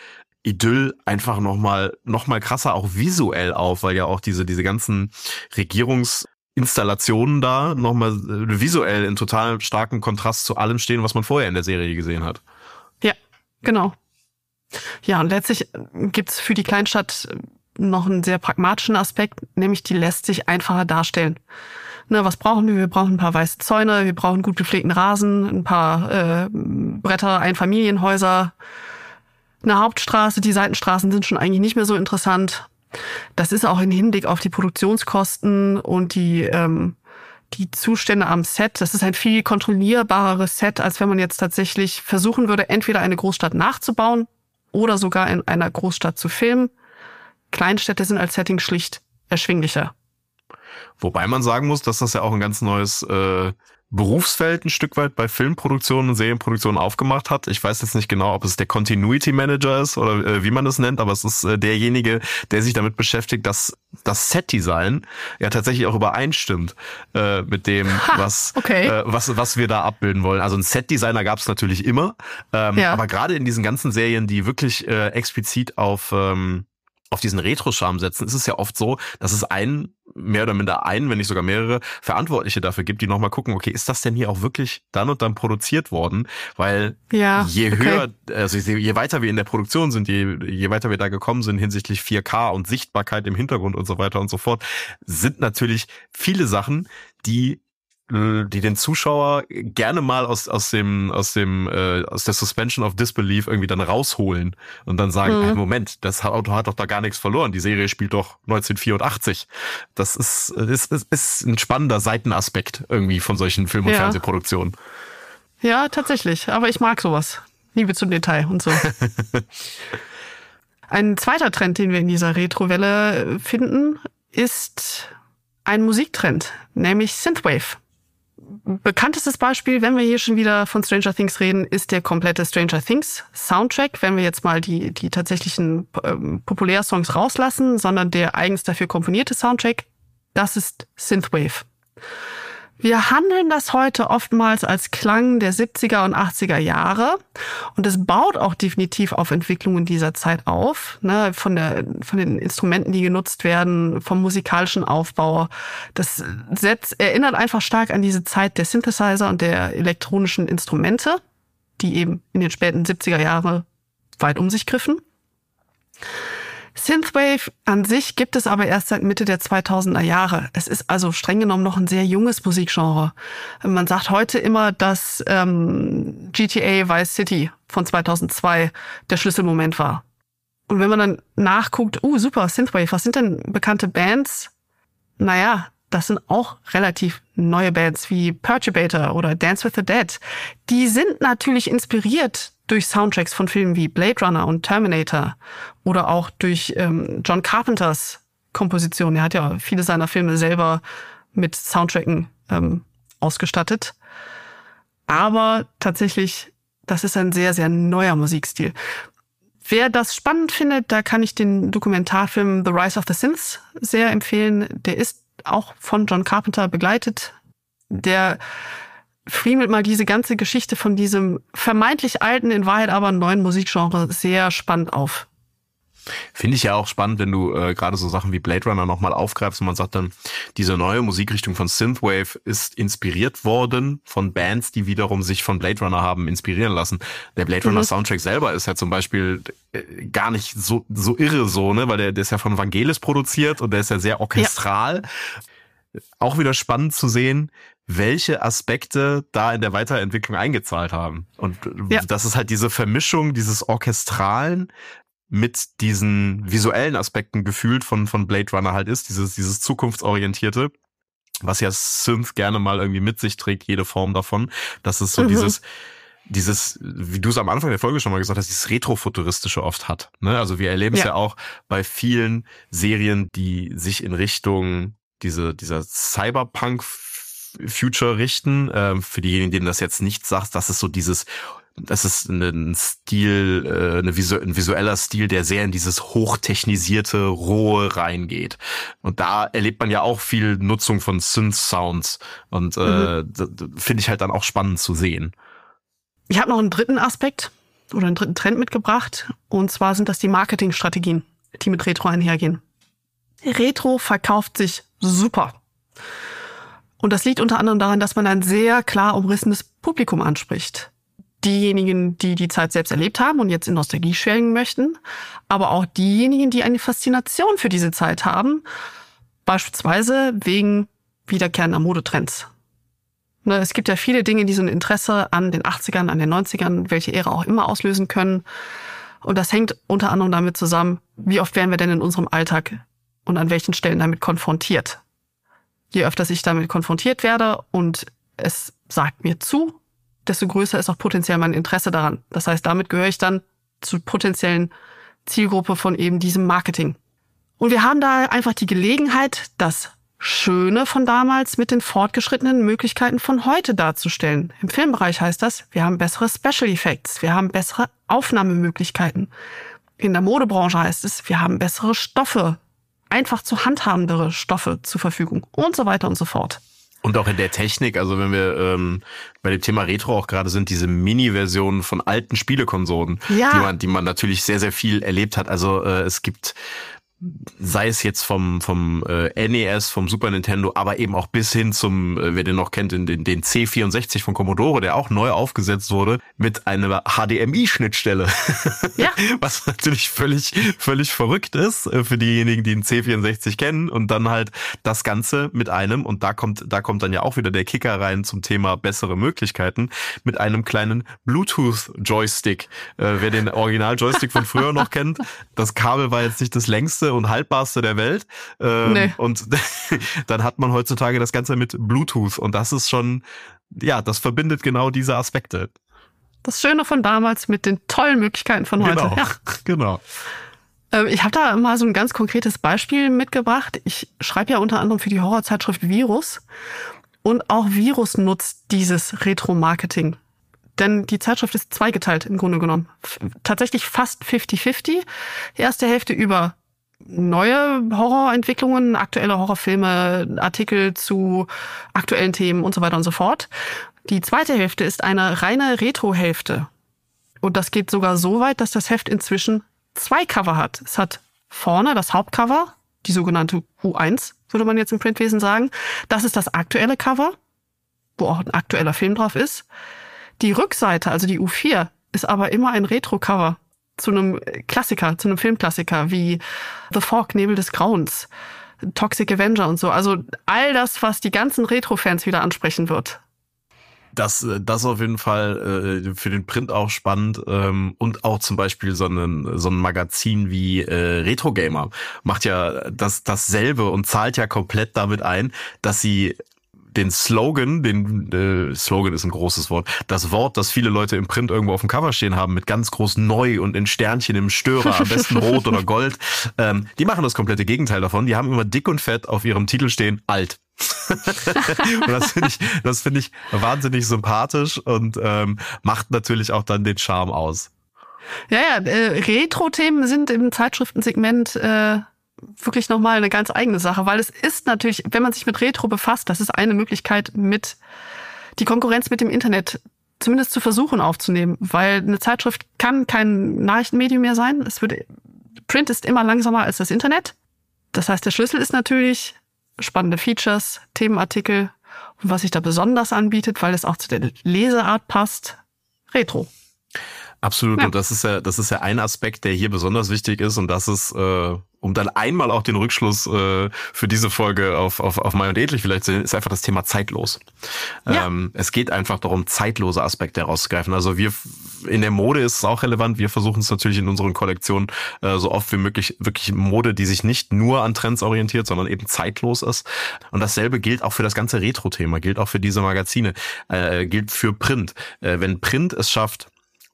[SPEAKER 2] Idyll einfach nochmal noch mal krasser auch visuell auf, weil ja auch diese, diese ganzen Regierungsinstallationen da nochmal äh, visuell in total starkem Kontrast zu allem stehen, was man vorher in der Serie gesehen hat.
[SPEAKER 3] Ja, genau. Ja, und letztlich gibt's für die Kleinstadt noch einen sehr pragmatischen Aspekt, nämlich die lässt sich einfacher darstellen. Na, was brauchen wir? Wir brauchen ein paar weiße Zäune, wir brauchen gut gepflegten Rasen, ein paar äh, Bretter, Einfamilienhäuser, eine Hauptstraße. Die Seitenstraßen sind schon eigentlich nicht mehr so interessant. Das ist auch im Hinblick auf die Produktionskosten und die ähm, die Zustände am Set. Das ist ein viel kontrollierbareres Set, als wenn man jetzt tatsächlich versuchen würde, entweder eine Großstadt nachzubauen oder sogar in einer Großstadt zu filmen. Kleinstädte sind als Setting schlicht erschwinglicher.
[SPEAKER 2] Wobei man sagen muss, dass das ja auch ein ganz neues äh, Berufsfeld ein Stück weit bei Filmproduktionen und Serienproduktionen aufgemacht hat. Ich weiß jetzt nicht genau, ob es der Continuity Manager ist oder äh, wie man das nennt, aber es ist äh, derjenige, der sich damit beschäftigt, dass das Setdesign ja tatsächlich auch übereinstimmt äh, mit dem,
[SPEAKER 3] Ha,
[SPEAKER 2] was,
[SPEAKER 3] okay.
[SPEAKER 2] äh, was, was wir da abbilden wollen. Also ein Setdesigner gab es natürlich immer, ähm,
[SPEAKER 3] Ja.
[SPEAKER 2] aber gerade in diesen ganzen Serien, die wirklich äh, explizit auf ähm, auf diesen Retro-Charme setzen, ist es ja oft so, dass es einen, mehr oder minder einen, wenn nicht sogar mehrere Verantwortliche dafür gibt, die nochmal gucken, okay, ist das denn hier auch wirklich dann und dann produziert worden? Weil
[SPEAKER 3] Ja,
[SPEAKER 2] je
[SPEAKER 3] okay.
[SPEAKER 2] höher, also je weiter wir in der Produktion sind, je, je weiter wir da gekommen sind hinsichtlich 4K und Sichtbarkeit im Hintergrund und so weiter und so fort, sind natürlich viele Sachen, die die den Zuschauer gerne mal aus aus dem aus dem äh, aus der Suspension of Disbelief irgendwie dann rausholen und dann sagen,
[SPEAKER 3] Mhm.
[SPEAKER 2] äh, Moment, das Auto hat doch da gar nichts verloren. Die Serie spielt doch 1984. Das ist ist, ist, ist ein spannender Seitenaspekt irgendwie von solchen Film- und
[SPEAKER 3] Ja.
[SPEAKER 2] Fernsehproduktionen.
[SPEAKER 3] Ja, tatsächlich. Aber ich mag sowas. Liebe zum Detail und so. Ein zweiter Trend, den wir in dieser Retrowelle finden, ist ein Musiktrend, nämlich Synthwave. Bekanntestes Beispiel, wenn wir hier schon wieder von Stranger Things reden, ist der komplette Stranger Things Soundtrack. Wenn wir jetzt mal die, die tatsächlichen ähm, Populärsongs rauslassen, sondern der eigens dafür komponierte Soundtrack, das ist Synthwave. Wir handeln das heute oftmals als Klang der 70er und 80er Jahre und es baut auch definitiv auf Entwicklungen dieser Zeit auf, ne, von, der, von den Instrumenten, die genutzt werden, vom musikalischen Aufbau. Das setzt, erinnert einfach stark an diese Zeit der Synthesizer und der elektronischen Instrumente, die eben in den späten 70er Jahre weit um sich griffen. Synthwave an sich gibt es aber erst seit Mitte der 2000er Jahre. Es ist also streng genommen noch ein sehr junges Musikgenre. Man sagt heute immer, dass ähm, GTA Vice City von 2002 der Schlüsselmoment war. Und wenn man dann nachguckt, uh, super, Synthwave, was sind denn bekannte Bands? Naja, das sind auch relativ neue Bands wie Perturbator oder Dance with the Dead. Die sind natürlich inspiriert durch Soundtracks von Filmen wie Blade Runner und Terminator oder auch durch ähm, John Carpenters Komposition. Er hat ja viele seiner Filme selber mit Soundtracken ähm, ausgestattet. Aber tatsächlich, das ist ein sehr, sehr neuer Musikstil. Wer das spannend findet, da kann ich den Dokumentarfilm The Rise of the Synths sehr empfehlen. Der ist auch von John Carpenter begleitet. Der friemelt mal diese ganze Geschichte von diesem vermeintlich alten, in Wahrheit aber neuen Musikgenre sehr spannend auf.
[SPEAKER 2] Finde ich ja auch spannend, wenn du äh, gerade so Sachen wie Blade Runner nochmal aufgreifst und man sagt dann, diese neue Musikrichtung von Synthwave ist inspiriert worden von Bands, die wiederum sich von Blade Runner haben inspirieren lassen. Der Blade Runner
[SPEAKER 3] Mhm.
[SPEAKER 2] Soundtrack selber ist ja zum Beispiel äh, gar nicht so, so irre so, ne, weil der, der ist ja von Vangelis produziert und der ist ja sehr orchestral. Auch wieder spannend zu sehen, welche Aspekte da in der Weiterentwicklung eingezahlt haben. Und äh,
[SPEAKER 3] Ja.
[SPEAKER 2] das ist halt diese Vermischung dieses Orchestralen mit diesen visuellen Aspekten gefühlt von, von Blade Runner halt ist, dieses, dieses zukunftsorientierte. was ja Synth gerne mal irgendwie mit sich trägt, jede Form davon. Das ist so mhm. dieses, dieses, wie du es am Anfang der Folge schon mal gesagt hast, dieses Retrofuturistische oft hat. Ne? Also wir erleben es ja. ja auch bei vielen Serien, die sich in Richtung diese, dieser Cyberpunk Future richten. Ähm, für diejenigen, denen das jetzt nicht sagt, das ist so dieses das ist ein Stil, äh, eine visu ein visueller Stil, der sehr in dieses hochtechnisierte, rohe reingeht. Und da erlebt man ja auch viel Nutzung von Synth-Sounds. Und äh, mhm. finde ich halt dann auch spannend zu sehen.
[SPEAKER 3] Ich habe noch einen dritten Aspekt oder einen dritten Trend mitgebracht. Und zwar sind das die Marketingstrategien, die mit Retro einhergehen. Retro verkauft sich super. Und das liegt unter anderem daran, dass man ein sehr klar umrissenes Publikum anspricht diejenigen, die die Zeit selbst erlebt haben und jetzt in Nostalgie schwelgen möchten, aber auch diejenigen, die eine Faszination für diese Zeit haben, beispielsweise wegen wiederkehrender Modetrends. Ne, es gibt ja viele Dinge, die so ein Interesse an den 80ern, an den 90ern, welche Ära auch immer auslösen können. Und das hängt unter anderem damit zusammen, wie oft werden wir denn in unserem Alltag und an welchen Stellen damit konfrontiert. Je öfter ich damit konfrontiert werde und es sagt mir zu, desto größer ist auch potenziell mein Interesse daran. Das heißt, damit gehöre ich dann zur potenziellen Zielgruppe von eben diesem Marketing. Und wir haben da einfach die Gelegenheit, das Schöne von damals mit den fortgeschrittenen Möglichkeiten von heute darzustellen. Im Filmbereich heißt das, wir haben bessere Special Effects, wir haben bessere Aufnahmemöglichkeiten. In der Modebranche heißt es, wir haben bessere Stoffe, einfach zu handhabendere Stoffe zur Verfügung und so weiter und so fort.
[SPEAKER 2] Und auch in der Technik, also wenn wir ähm, bei dem Thema Retro auch gerade sind, diese Mini-Versionen von alten Spielekonsolen, ja. die man, die man natürlich sehr, sehr viel erlebt hat. Also äh, es gibt sei es jetzt vom vom äh, NES, vom Super Nintendo, aber eben auch bis hin zum, äh, wer den noch kennt, den, den C64 von Commodore, der auch neu aufgesetzt wurde mit einer HDMI-Schnittstelle. Ja. Was natürlich völlig völlig verrückt ist äh, für diejenigen, die den C64 kennen und dann halt das Ganze mit einem und da kommt da kommt dann ja auch wieder der Kicker rein zum Thema bessere Möglichkeiten mit einem kleinen Bluetooth Joystick. Äh, wer den Original Joystick von früher noch kennt, das Kabel war jetzt nicht das längste und haltbarste der Welt. Ähm, nee. Und dann hat man heutzutage das Ganze mit Bluetooth und das ist schon, ja, das verbindet genau diese Aspekte.
[SPEAKER 3] Das Schöne von damals mit den tollen Möglichkeiten von heute.
[SPEAKER 2] Genau, ja. genau.
[SPEAKER 3] Ähm, ich habe da mal so ein ganz konkretes Beispiel mitgebracht. Ich schreibe ja unter anderem für die Horrorzeitschrift Virus. Und auch Virus nutzt dieses Retro-Marketing. Denn die Zeitschrift ist zweigeteilt im Grunde genommen. Tatsächlich fast 50-50. Erste Hälfte über neue Horrorentwicklungen, aktuelle Horrorfilme, Artikel zu aktuellen Themen und so weiter und so fort. Die zweite Hälfte ist eine reine Retro-Hälfte. Und das geht sogar so weit, dass das Heft inzwischen zwei Cover hat. Es hat vorne das Hauptcover, die sogenannte U1, würde man jetzt im Printwesen sagen. Das ist das aktuelle Cover, wo auch ein aktueller Film drauf ist. Die Rückseite, also die U4, ist aber immer ein Retro-Cover zu einem Klassiker, zu einem Filmklassiker wie The Fog, Nebel des Grauens, Toxic Avenger und so. Also all das, was die ganzen Retro-Fans wieder ansprechen wird.
[SPEAKER 2] Das, äh, das auf jeden Fall äh, für den Print auch spannend ähm, und auch zum Beispiel so ein, so ein Magazin wie äh, Retro Gamer macht ja das dasselbe und zahlt ja komplett damit ein, dass sie den Slogan, den äh, Slogan ist ein großes Wort, das Wort, das viele Leute im Print irgendwo auf dem Cover stehen haben, mit ganz groß neu und in Sternchen im Störer, am besten rot oder gold, ähm, die machen das komplette Gegenteil davon. Die haben immer dick und fett auf ihrem Titel stehen, alt. und das finde ich, das finde ich wahnsinnig sympathisch und ähm, macht natürlich auch dann den Charme aus.
[SPEAKER 3] Ja, ja, äh, Retro-Themen sind im Zeitschriftensegment äh, wirklich nochmal eine ganz eigene Sache, weil es ist natürlich, wenn man sich mit Retro befasst, das ist eine Möglichkeit, mit die Konkurrenz mit dem Internet zumindest zu versuchen aufzunehmen, weil eine Zeitschrift kann kein Nachrichtenmedium mehr sein. Es wird, Print ist immer langsamer als das Internet. Das heißt, der Schlüssel ist natürlich spannende Features, Themenartikel und was sich da besonders anbietet, weil es auch zu der Leseart passt, Retro.
[SPEAKER 2] Absolut. Ja. Und das ist ja, das ist ja ein Aspekt, der hier besonders wichtig ist. Und das ist, äh, um dann einmal auch den Rückschluss äh, für diese Folge auf, auf, auf Mai und Edlich vielleicht zu sehen, ist einfach das Thema zeitlos. Ja. Ähm, es geht einfach darum, zeitlose Aspekte herauszugreifen. Also wir in der Mode ist es auch relevant. Wir versuchen es natürlich in unseren Kollektionen äh, so oft wie möglich wirklich Mode, die sich nicht nur an Trends orientiert, sondern eben zeitlos ist. Und dasselbe gilt auch für das ganze Retro-Thema, gilt auch für diese Magazine, äh, gilt für Print. Äh, wenn Print es schafft,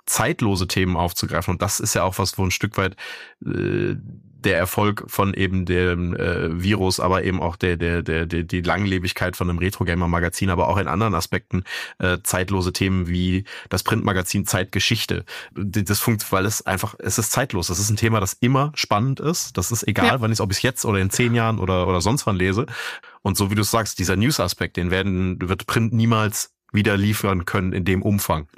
[SPEAKER 2] zeitlose Themen aufzugreifen. Und das ist ja auch was, wo ein Stück weit äh, der Erfolg von eben dem äh, Virus, aber eben auch der, der, der, der, die Langlebigkeit von einem Retro-Gamer-Magazin, aber auch in anderen Aspekten äh, zeitlose Themen wie das Printmagazin Zeitgeschichte. Das funktioniert, weil es einfach, es ist zeitlos. Das ist ein Thema, das immer spannend ist. Das ist egal, ja. wann ich ob ich es jetzt oder in zehn Jahren oder, oder sonst wann lese. Und so wie du sagst, dieser News-Aspekt, den werden, wird Print niemals wieder liefern können in dem Umfang.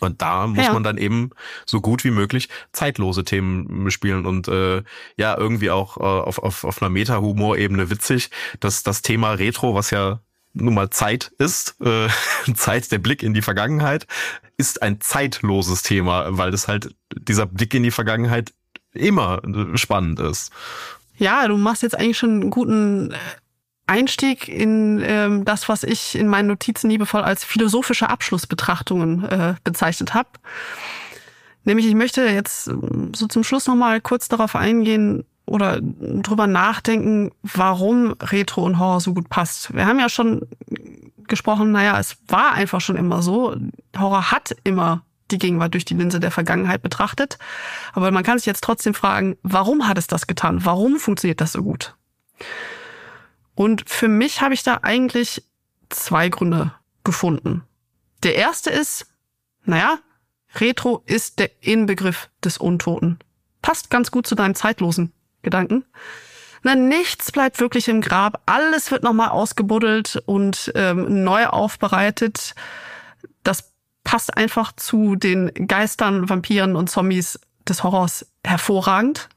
[SPEAKER 2] Und da muss ja. man dann eben so gut wie möglich zeitlose Themen spielen und äh, ja, irgendwie auch äh, auf, auf, auf einer Meta-Humor-Ebene witzig, dass das Thema Retro, was ja nun mal Zeit ist, äh, Zeit, der Blick in die Vergangenheit, ist ein zeitloses Thema, weil das halt dieser Blick in die Vergangenheit immer spannend ist.
[SPEAKER 3] Ja, du machst jetzt eigentlich schon einen guten äh, Einstieg in ähm, das, was ich in meinen Notizen liebevoll als philosophische Abschlussbetrachtungen äh, bezeichnet habe. Nämlich, ich möchte jetzt ähm, so zum Schluss nochmal kurz darauf eingehen oder drüber nachdenken, warum Retro und Horror so gut passt. Wir haben ja schon gesprochen, naja, es war einfach schon immer so. Horror hat immer die Gegenwart durch die Linse der Vergangenheit betrachtet. Aber man kann sich jetzt trotzdem fragen, warum hat es das getan? Warum funktioniert das so gut? Und für mich habe ich da eigentlich zwei Gründe gefunden. Der erste ist, naja, Retro ist der Inbegriff des Untoten. Passt ganz gut zu deinen zeitlosen Gedanken. Na, nichts bleibt wirklich im Grab. Alles wird nochmal ausgebuddelt und ähm, neu aufbereitet. Das passt einfach zu den Geistern, Vampiren und Zombies des Horrors hervorragend.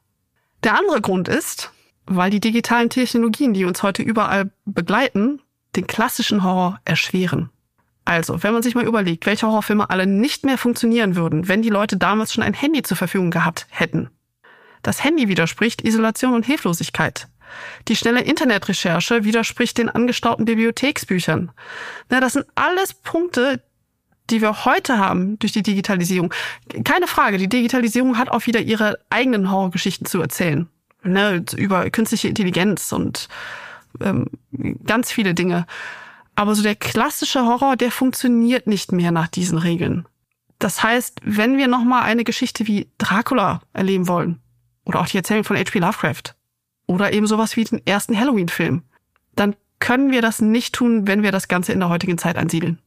[SPEAKER 3] Der andere Grund ist, weil die digitalen Technologien, die uns heute überall begleiten, den klassischen Horror erschweren. Also, wenn man sich mal überlegt, welche Horrorfilme alle nicht mehr funktionieren würden, wenn die Leute damals schon ein Handy zur Verfügung gehabt hätten. Das Handy widerspricht Isolation und Hilflosigkeit. Die schnelle Internetrecherche widerspricht den angestauten Bibliotheksbüchern. Na, das sind alles Punkte, die wir heute haben durch die Digitalisierung. Keine Frage, die Digitalisierung hat auch wieder ihre eigenen Horrorgeschichten zu erzählen ne, über künstliche Intelligenz und ähm, ganz viele Dinge. Aber so der klassische Horror, der funktioniert nicht mehr nach diesen Regeln. Das heißt, wenn wir nochmal eine Geschichte wie Dracula erleben wollen, oder auch die Erzählung von H.P. Lovecraft, oder eben sowas wie den ersten Halloween-Film, dann können wir das nicht tun, wenn wir das Ganze in der heutigen Zeit ansiedeln.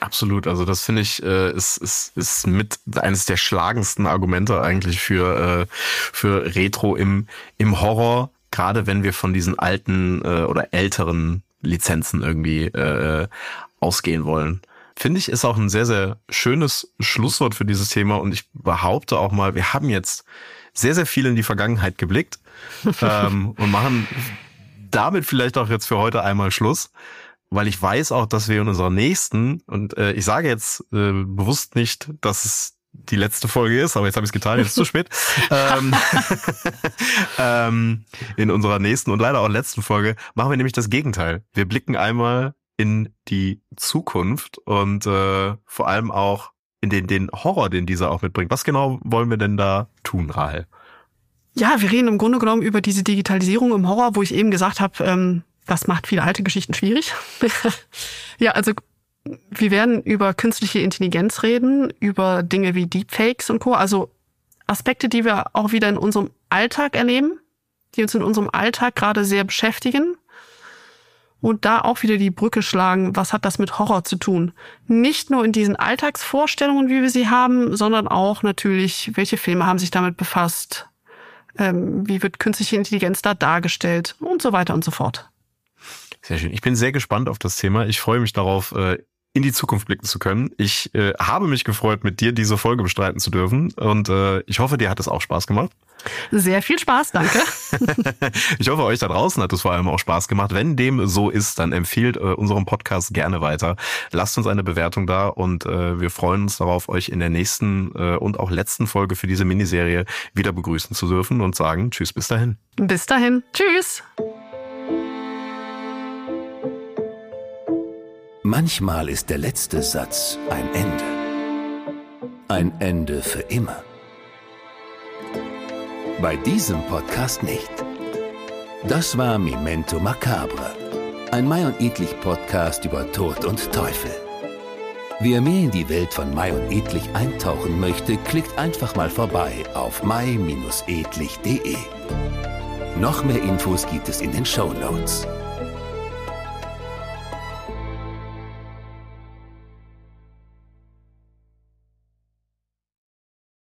[SPEAKER 2] Absolut, also das finde ich äh, ist, ist, ist mit eines der schlagendsten Argumente eigentlich für, äh, für Retro im, im Horror, gerade wenn wir von diesen alten äh, oder älteren Lizenzen irgendwie äh, ausgehen wollen. Finde ich, ist auch ein sehr, sehr schönes Schlusswort für dieses Thema. Und ich behaupte auch mal, wir haben jetzt sehr, sehr viel in die Vergangenheit geblickt ähm, und machen damit vielleicht auch jetzt für heute einmal Schluss weil ich weiß auch, dass wir in unserer nächsten, und äh, ich sage jetzt äh, bewusst nicht, dass es die letzte Folge ist, aber jetzt habe ich es getan, jetzt ist es zu spät. ähm, ähm, in unserer nächsten und leider auch letzten Folge machen wir nämlich das Gegenteil. Wir blicken einmal in die Zukunft und äh, vor allem auch in den, den Horror, den dieser auch mitbringt. Was genau wollen wir denn da tun, Rahel?
[SPEAKER 3] Ja, wir reden im Grunde genommen über diese Digitalisierung im Horror, wo ich eben gesagt habe, ähm, das macht viele alte Geschichten schwierig. ja, also wir werden über künstliche Intelligenz reden, über Dinge wie Deepfakes und Co. Also Aspekte, die wir auch wieder in unserem Alltag erleben, die uns in unserem Alltag gerade sehr beschäftigen. Und da auch wieder die Brücke schlagen, was hat das mit Horror zu tun? Nicht nur in diesen Alltagsvorstellungen, wie wir sie haben, sondern auch natürlich, welche Filme haben sich damit befasst? Ähm, wie wird künstliche Intelligenz da dargestellt? Und so weiter und so fort.
[SPEAKER 2] Sehr schön. Ich bin sehr gespannt auf das Thema. Ich freue mich darauf, äh, in die Zukunft blicken zu können. Ich äh, habe mich gefreut, mit dir diese Folge bestreiten zu dürfen und äh, ich hoffe, dir hat es auch Spaß gemacht.
[SPEAKER 3] Sehr viel Spaß, danke.
[SPEAKER 2] ich hoffe, euch da draußen hat es vor allem auch Spaß gemacht. Wenn dem so ist, dann empfiehlt äh, unseren Podcast gerne weiter. Lasst uns eine Bewertung da und äh, wir freuen uns darauf, euch in der nächsten äh, und auch letzten Folge für diese Miniserie wieder begrüßen zu dürfen und sagen Tschüss, bis dahin.
[SPEAKER 3] Bis dahin. Tschüss.
[SPEAKER 1] Manchmal ist der letzte Satz ein Ende. Ein Ende für immer. Bei diesem Podcast nicht. Das war Memento Macabre, ein Mai und Edlich Podcast über Tod und Teufel. Wer mehr in die Welt von Mai und Edlich eintauchen möchte, klickt einfach mal vorbei auf mai-edlich.de. Noch mehr Infos gibt es in den Show Notes.